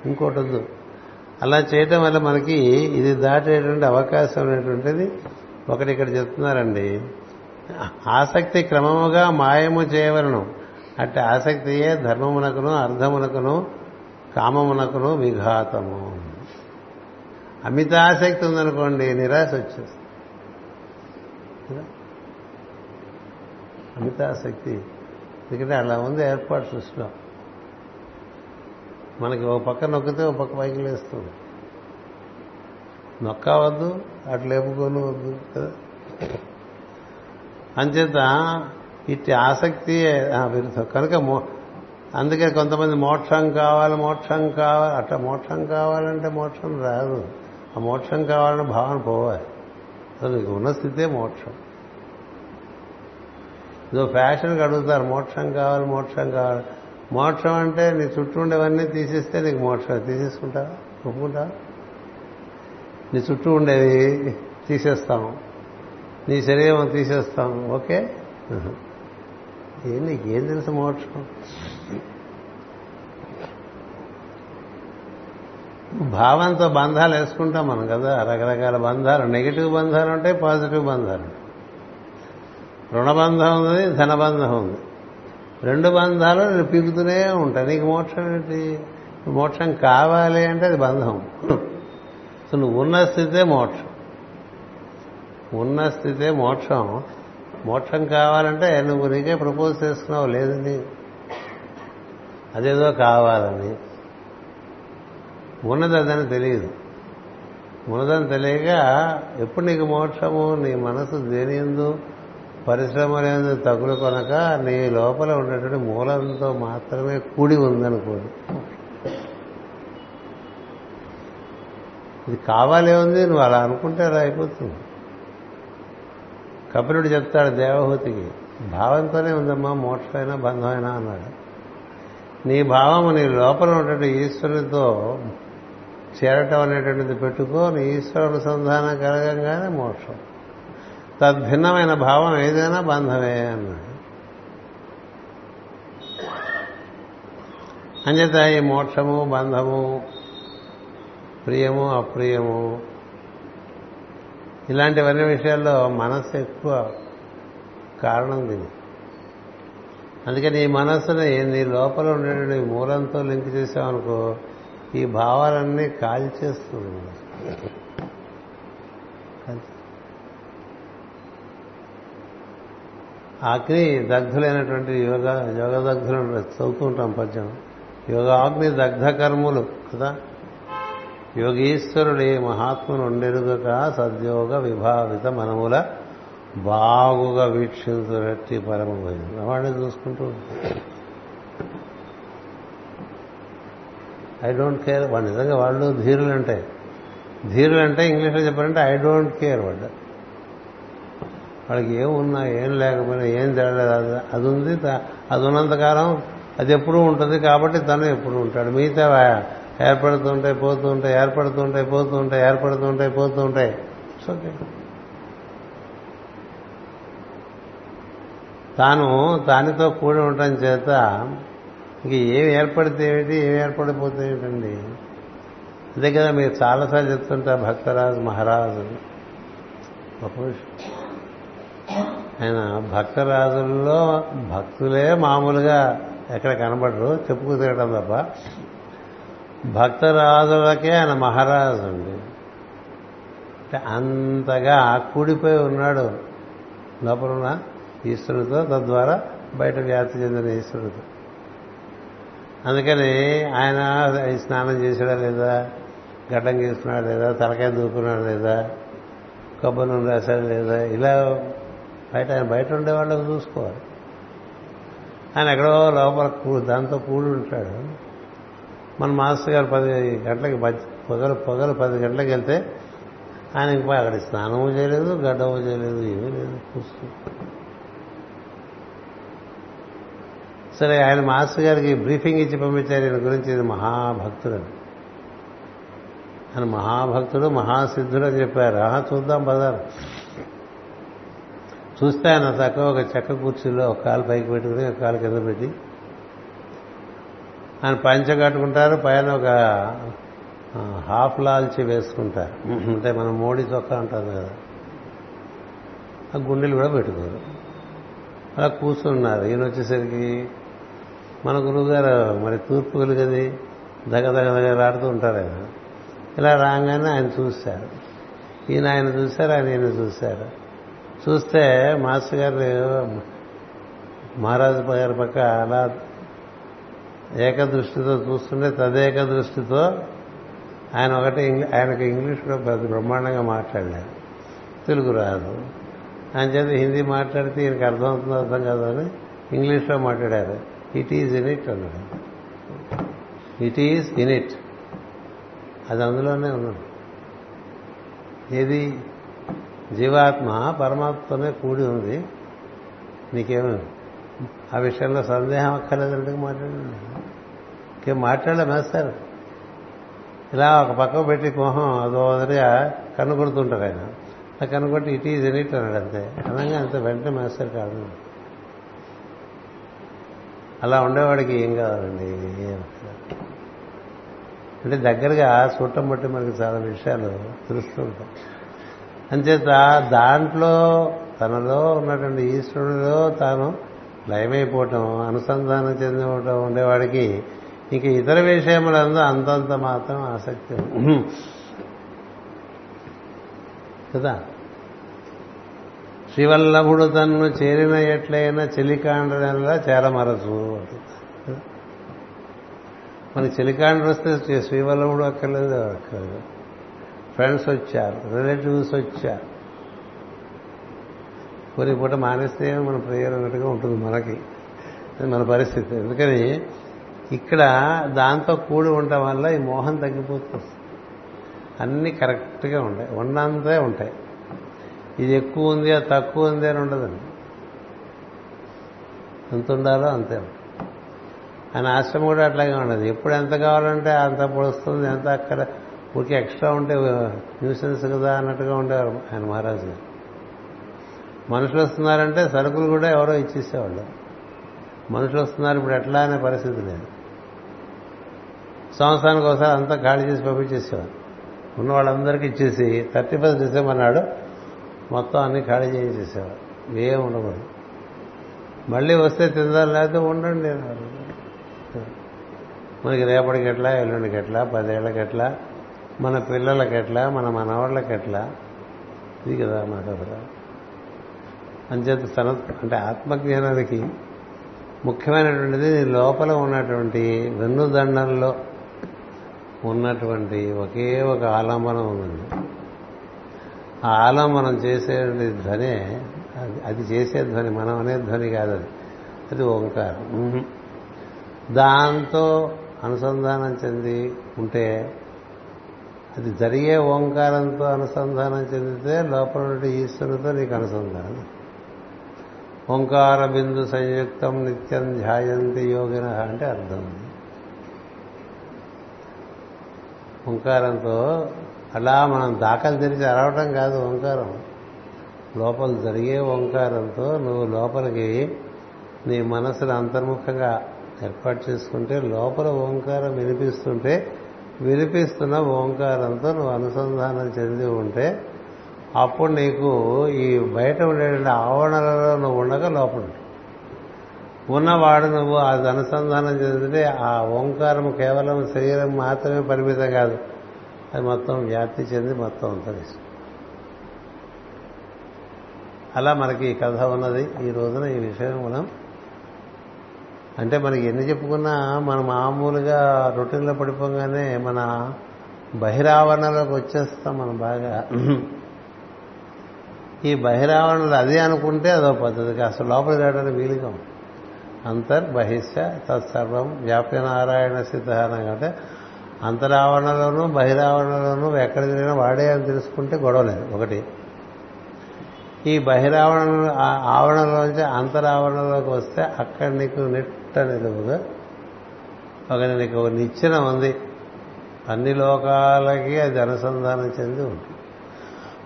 ఇంకోటి వద్దు. అలా చేయటం వల్ల మనకి ఇది దాటేటువంటి అవకాశం అనేటువంటిది ఒకటి ఇక్కడ చెప్తున్నారండి. ఆసక్తి క్రమముగా మాయము చేయవలను. అట్టి ఆసక్తియే ధర్మమునకును అర్థమునకును కామమునకును విఘాతము. అమిత ఆసక్తి ఉందనుకోండి నిరాశ వచ్చేస్తుంది. అమిత ఆసక్తి ఎందుకంటే అలా ఉంది ఏర్పాటు సృష్టిలో. మనకి ఒక పక్క నొక్కితే ఒక పక్క పైకి లేస్తుంది. నొక్కవద్దు అటు లేపుకొని వద్దు కదా? అంచేత ఇట్టి ఆసక్తి విరుద్ధం. కనుక అందుకే కొంతమంది మోక్షం కావాలి మోక్షం కావాలి అట్లా మోక్షం కావాలంటే మోక్షం రాదు. ఆ మోక్షం కావాలని భావన పోవాలి. అసలు నీకు ఉన్న స్థితే మోక్షం. ఇదో ఫ్యాషన్కి అడుగుతారు మోక్షం కావాలి మోక్షం కావాలి. మోక్షం అంటే నీ చుట్టూ ఉండేవన్నీ తీసేస్తే నీకు మోక్షం తీసేసుకుంటావా? ఒప్పుకుంటావా? నీ చుట్టూ ఉండేవి తీసేస్తాం. నీ శరీరం తీసేస్తాం. ఓకే? ఏం నీకేం తెలుసు మోక్షం భావంతో బంధాలు వేసుకుంటాం మనం కదా రకరకాల బంధాలు. నెగిటివ్ బంధాలు ఉంటాయి పాజిటివ్ బంధాలు రుణబంధం ఉంది ధనబంధం ఉంది. రెండు బంధాలు నేను పీకుతూనే ఉంటాయి. నీకు మోక్షం ఏంటి? మోక్షం కావాలి అంటే అది బంధం. సో నువ్వు ఉన్న స్థితే మోక్షం. ఉన్న స్థితే మోక్షం. మోక్షం కావాలంటే నువ్వు నీకే ప్రపోజ్ చేస్తున్నావు లేదని అదేదో కావాలని. ఉన్నదని తెలియదు. ఉన్నదని తెలియక ఎప్పుడు నీకు మోక్షము? నీ మనసు దేని ఎందు? పరిశ్రమ లేదు తగులు కొనక నీ లోపల ఉన్నటువంటి మూలంతో మాత్రమే కూడి ఉందనుకోండి. ఇది కావాలే ఉంది నువ్వు అలా అనుకుంటే అలా అయిపోతుంది. కపిలుడు చెప్తాడు దేవహూతికి భావంతోనే ఉందమ్మా మోక్షమైనా బంధమైనా అన్నాడు. నీ భావము నీ లోపల ఉన్నటువంటి ఈశ్వరునితో చేరటం అనేటువంటిది పెట్టుకో నీ ఈశ్వర అనుసంధానం కలగంగానే మోక్షం. తద్భిన్నమైన భావం ఏదైనా బంధమే అన్నాడు. అంచేత ఈ మోక్షము బంధము ప్రియము అప్రియము ఇలాంటివన్నీ విషయాల్లో మనస్సు ఎక్కువ కారణం దీని అందుకని ఈ మనస్సుని నీ లోపల ఉండేటువంటి మూలంతో లింక్ చేసామనుకో ఈ భావాలన్నీ కాల్చేస్తుంది. అగ్ని దగ్ధులైనటువంటి యోగ యోగ దగ్ధులు చదువుతూ ఉంటాం పద్యం. యోగాగ్ని దగ్ధ కర్మలు కదా? యోగీశ్వరుడి మహాత్మును ఉండెరుగక సద్యోగ విభావిత మనముల బాగుగా వీక్షించురట్టి పరమ వాడిని చూసుకుంటూ ఐ డోంట్ కేర్ వాడు నిజంగా వాళ్ళు ధీరులు అంటే ధీరులు అంటే ఇంగ్లీష్లో చెప్పారంటే ఐ డోంట్ కేర్ వాడు. వాళ్ళకి ఏమున్నా ఏం లేకపోయినా ఏం జరగలేదు అది అది ఉంది అది ఉన్నంతకాలం అది ఎప్పుడూ ఉంటుంది కాబట్టి తను ఎప్పుడు ఉంటాడు. మిగతా ఏర్పడుతుంటాయి పోతుంటాయి ఏర్పడుతుంటాయి పోతుంటాయి ఏర్పడుతుంటాయి పోతుంటాయి. ఓకే తాను తానితో కూడి ఉండటం చేత ఇంక ఏమి ఏర్పడితే ఏమిటి ఏమి ఏర్పడిపోతే ఏమిటండి? అదే కదా మీరు చాలాసార్లు చెప్తుంటారు భక్తరాజు మహారాజు. గొప్ప ఆయన భక్తరాజుల్లో భక్తులే మామూలుగా ఎక్కడ కనబడరు చెప్పుకు తిరగడం తప్ప. భక్తరాజులకే ఆయన మహారాజు అండి అంటే అంతగా కూడిపోయి ఉన్నాడు లోపల ఈశ్వరుడితో తద్వారా బయట వ్యాప్తి చెందిన ఈశ్వరుడితో. అందుకని ఆయన స్నానం చేసాడా లేదా గడ్డం గీస్తున్నాడు లేదా తలకాయ దూకున్నాడు లేదా కొబ్బరి నూనె లేదా ఇలా బయట ఆయన బయట ఉండే వాళ్ళకి చూసుకోవాలి. ఆయన ఎక్కడో లోపల దాంతో కూడి ఉంటాడు. మన మాస్టర్ గారు పది గంటలకి పొగలు పొగలు పది గంటలకు వెళ్తే ఆయన ఇంకా అక్కడ స్నానము చేయలేదు గడ్డము చేయలేదు ఏమీ లేదు సరే ఆయన మాస్టర్ గారికి బ్రీఫింగ్ ఇచ్చి పంపించారు ఈయన గురించి ఇది మహాభక్తుడు ఆయన మహాభక్తుడు మహాసిద్ధుడు అని చెప్పారు. ఆహా చూద్దాం పదారు చూస్తే ఆయన చక్కగా ఒక చెక్క కుర్చీలో ఒక కాలు పైకి పెట్టుకుని ఒక కాలు కింద పెట్టి ఆయన పంచ కట్టుకుంటారు పైన ఒక హాఫ్ లాల్చి వేసుకుంటారు. అంటే మనం మోడీ చొక్కా ఉంటుంది కదా. ఆ గుండెలు కూడా పెట్టుకోరు. అలా కూర్చున్నారు. ఈయన వచ్చేసరికి మన గురువుగారు మరి తూర్పు వెలుగది దగ దగ దగ్గర రాడుతూ ఉంటారు ఆయన. ఇలా రాగానే ఆయన చూశారు ఈయన ఆయన చూశారు ఆయన ఈయన చూశారు చూస్తే మాస్టర్ గారు మహారాజు గారి పక్క అలా ఏకదృష్టితో చూస్తుంటే తదేక దృష్టితో ఆయన ఒకటి ఆయనకు ఇంగ్లీష్ కూడా పెద్ద బ్రహ్మాండంగా మాట్లాడలేదు. తెలుగు రాదు. ఆయన చేత హిందీ మాట్లాడితే ఈయనకి అర్థమవుతుందో అర్థం కాదు అని ఇంగ్లీష్లో మాట్లాడారు. ఇట్ ఈజ్ ఇన్ ఇట్ అన్నాడు. ఇట్ ఈజ్ ఇన్ ఇట్ అది అందులోనే ఉన్నాడు ఏది? జీవాత్మ పరమాత్మతోనే కూడి ఉంది. నీకేమి? ఆ విషయంలో సందేహం అక్కర్లేదంటే మాట్లాడండి. ఇంకేం మాట్లాడలే మేస్తారు ఇలా ఒక పక్క పెట్టి మొహం అదో అదిగా కనుగొడుతుంటారు ఆయన. ఆ కనుగొట్టి ఇట్ ఈజ్ ఎన్ అన్నాడు అంతే. అనగా అంత వెంటనే మేస్తారు కాదు. అలా ఉండేవాడికి ఏం కావాలండి? అంటే దగ్గరగా చూడటం బట్టి మనకి చాలా విషయాలు తెలుస్తూ ఉంటాయి. అంచేత దాంట్లో తనలో ఉన్నటువంటి ఈశ్వరుడిలో తాను లయమైపోవటం అనుసంధానం చెందిపోవటం ఉండేవాడికి ఇంక ఇతర విషయములందు అంతంత మాత్రం ఆసక్తి కదా? శ్రీవల్లభుడు తన్ను చేరిన ఎట్లయినా చెలికాండ్రలా చేరమరచు మన చెలికాండ్ర వస్తే శ్రీవల్లభుడు అక్కర్లేదు అక్కర్లేదు. ఫ్రెండ్స్ వచ్చారు రిలేటివ్స్ వచ్చారు. కొన్ని పూట మానేస్తే మన ప్రేయర్ అన్నట్టుగా ఉంటుంది మనకి. అది మన పరిస్థితి. ఎందుకని ఇక్కడ దాంతో కూడి ఉండటం వల్ల ఈ మోహం తగ్గిపోతుంది. అన్నీ కరెక్ట్గా ఉంటాయి. ఉన్నంతే ఉంటాయి. ఇది ఎక్కువ ఉంది అది తక్కువ ఉంది అని ఉండదండి. ఎంత ఉండాలో అంతే ఆయన ఆశ్రమం కూడా అట్లాగే ఉండదు. ఎప్పుడు ఎంత కావాలంటే అంత పొడుస్తుంది ఎంత అక్కడ ఊరికి ఎక్స్ట్రా ఉంటే న్యూసెన్స్ కదా అన్నట్టుగా ఉండేవారు ఆయన మహారాజు గారు. మనుషులు వస్తున్నారంటే సరుకులు కూడా ఎవరో ఇచ్చేసేవాళ్ళు. మనుషులు వస్తున్నారు ఇప్పుడు ఎట్లా అనే పరిస్థితి లేదు. సంవత్సరానికి ఒకసారి అంతా ఖాళీ చేసి పంపించేసేవారు. ఉన్న వాళ్ళందరికీ ఇచ్చేసి థర్టీ ఫస్ట్ డిసెంబర్ నాడు మొత్తం అన్ని ఖాళీ చేసేసేవారు ఏం ఉండకూడదు. మళ్ళీ వస్తే తిందాం లేకపోతే ఉండండి మనకి రేపటికి ఎట్లా ఎల్లుండికి ఎట్లా పదేళ్ళకి ఎట్లా మన పిల్లలకి ఎట్లా మన మనవాళ్ళకి ఎట్లా? ఇది కదా మా కథ అంచేత తన అంటే ఆత్మజ్ఞానానికి ముఖ్యమైనటువంటిది నీ లోపల ఉన్నటువంటి వెన్నుదండంలో ఉన్నటువంటి ఒకే ఒక ఆలంబనం ఉంది. ఆ ఆలంబనం చేసే ధ్వనే అది చేసే ధ్వని మనం అనే ధ్వని కాదు అది. అది ఓంకారం. దాంతో అనుసంధానం చెంది ఉంటే అది జరిగే ఓంకారంతో అనుసంధానం చెందితే లోపల నుండి ఈశ్వరుతో నీకు అనుసంధానం. ఓంకార బిందు సంయుక్తం నిత్యం ధ్యాయంతి యోగిన అంటే అర్థం ఓంకారంతో అలా మనం దాఖలు తెరిచి అరవటం కాదు ఓంకారం. లోపల జరిగే ఓంకారంతో నువ్వు లోపలికి నీ మనసును అంతర్ముఖంగా ఏర్పాటు చేసుకుంటే లోపల ఓంకారం వినిపిస్తుంటే వినిపిస్తున్న ఓంకారంతో నువ్వు అనుసంధానం చెంది ఉంటే అప్పుడు నీకు ఈ బయట ఉండేటువంటి ఆవరణలలో నువ్వు ఉండగా లోపల ఉన్నవాడు నువ్వు అది అనుసంధానం చెందితే ఆ ఓంకారం కేవలం శరీరం మాత్రమే పరిమితం కాదు. అది మొత్తం వ్యాప్తి చెంది మొత్తం ఉంటుంది అలా మనకి ఈ కథ ఉన్నది. ఈ రోజున ఈ విషయం మనం అంటే మనకి ఎన్ని చెప్పుకున్నా మనం మామూలుగా రొటీన్లో పడిపోగానే మన బహిరావరణలోకి వచ్చేస్తాం మనం బాగా. ఈ బహిరావరణలు అదే అనుకుంటే అదో పద్ధతి. అసలు లోపలికి రావడానికి వీలుగా ఉంది. బహిష్య తత్సర్వం. వ్యాప్య నారాయణ సిద్ధాంతం అంటే అంతరావరణలోనూ బహిరావరణలోనూ ఎక్కడ తిరిగినా వాడే అని తెలుసుకుంటే గొడవ లేదు. ఒకటి. ఈ బహిరావరణ ఆవరణలోంచి అంతరావరణలోకి వస్తే అక్కడ నీకు నిట్ట నిలువుగా ఒక నీకు నిచ్చెన ఉంది. అన్ని లోకాలకి అది అనుసంధానం చెంది ఉంటుంది.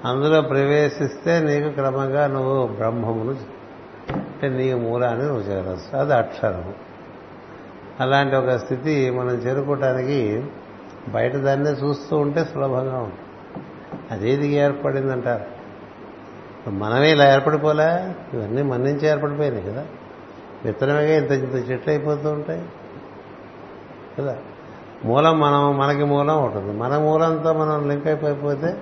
అందులో ప్రవేశిస్తే నీకు క్రమంగా నువ్వు బ్రహ్మమును అంటే నీ మూలాన్ని నువ్వు చేరవచ్చు అది అక్షరము అలాంటి ఒక స్థితి మనం చేరుకోవటానికి బయట దాన్నే చూస్తూ ఉంటే సులభంగా ఉంటుంది. అదేది ఏర్పడిందంటారు? మనమే ఇలా ఏర్పడిపోలే? ఇవన్నీ మన నుంచి ఏర్పడిపోయినాయి కదా. విత్తనమే ఇంత ఇంత చెట్లు అయిపోతూ ఉంటాయి కదా. మూలం మనం మనకి మూలం ఉంటుంది. మన మూలంతో మనం లింక్ అయిపోయిపోతే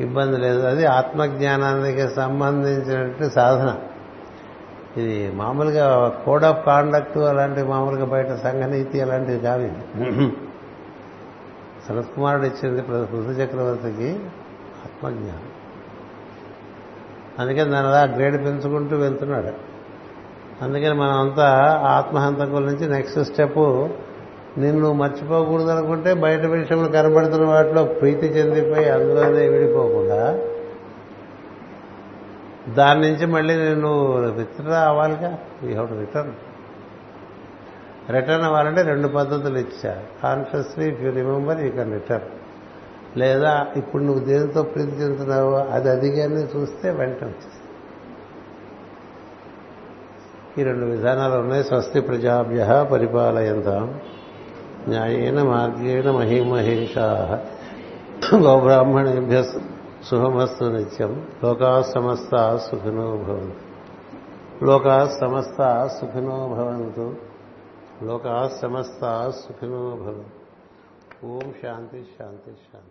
ఇబ్బంది లేదు. అది ఆత్మజ్ఞానానికి సంబంధించినటువంటి సాధన. ఇది మామూలుగా కోడ్ ఆఫ్ కాండక్ట్ అలాంటి మామూలుగా బయట సంఘనీతి అలాంటివి కాదు ఇది. సనత్ కుమారుడు ఇచ్చింది పృథు చక్రవర్తికి ఆత్మజ్ఞానం. అందుకని దాని అలా గ్రేడ్ పెంచుకుంటూ వెళ్తున్నాడు. అందుకని మనం అంతా ఆత్మహంతకుల నుంచి నెక్స్ట్ స్టెప్ నిన్ను మర్చిపోకూడదు అనుకుంటే బయట విషయంలో కనబడుతున్న వాటిలో ప్రీతి చెందిపోయి అందులోనే విడిపోకుండా దాని నుంచి మళ్ళీ నేను withdraw అవ్వాలిగా you have to return. Return అవ్వాలంటే రెండు పద్ధతులు ఇచ్చా consciously if you remember you can return లేదా ఇప్పుడు నువ్వు దేనితో ప్రీతి చెందుతున్నావో అది అదిగానే చూస్తే వెంటనే వచ్చేస్తుంది. ఈ రెండు విధానాలు ఉన్నాయి. స్వస్తి ప్రజాభ్య పరిపాలయంతాం. న్యాయేన మార్గేణ మహిమహేషా. గోబ్రాహ్మణేభ్య శుభమస్తు నిత్యం. లోకా సమస్త సుఖినో భవంతు. లోకా సమస్త సుఖినో భవంతు. లోకా సమస్త సుఖినో భవంతు. ఓం శాంతి శాంతి శాంతి.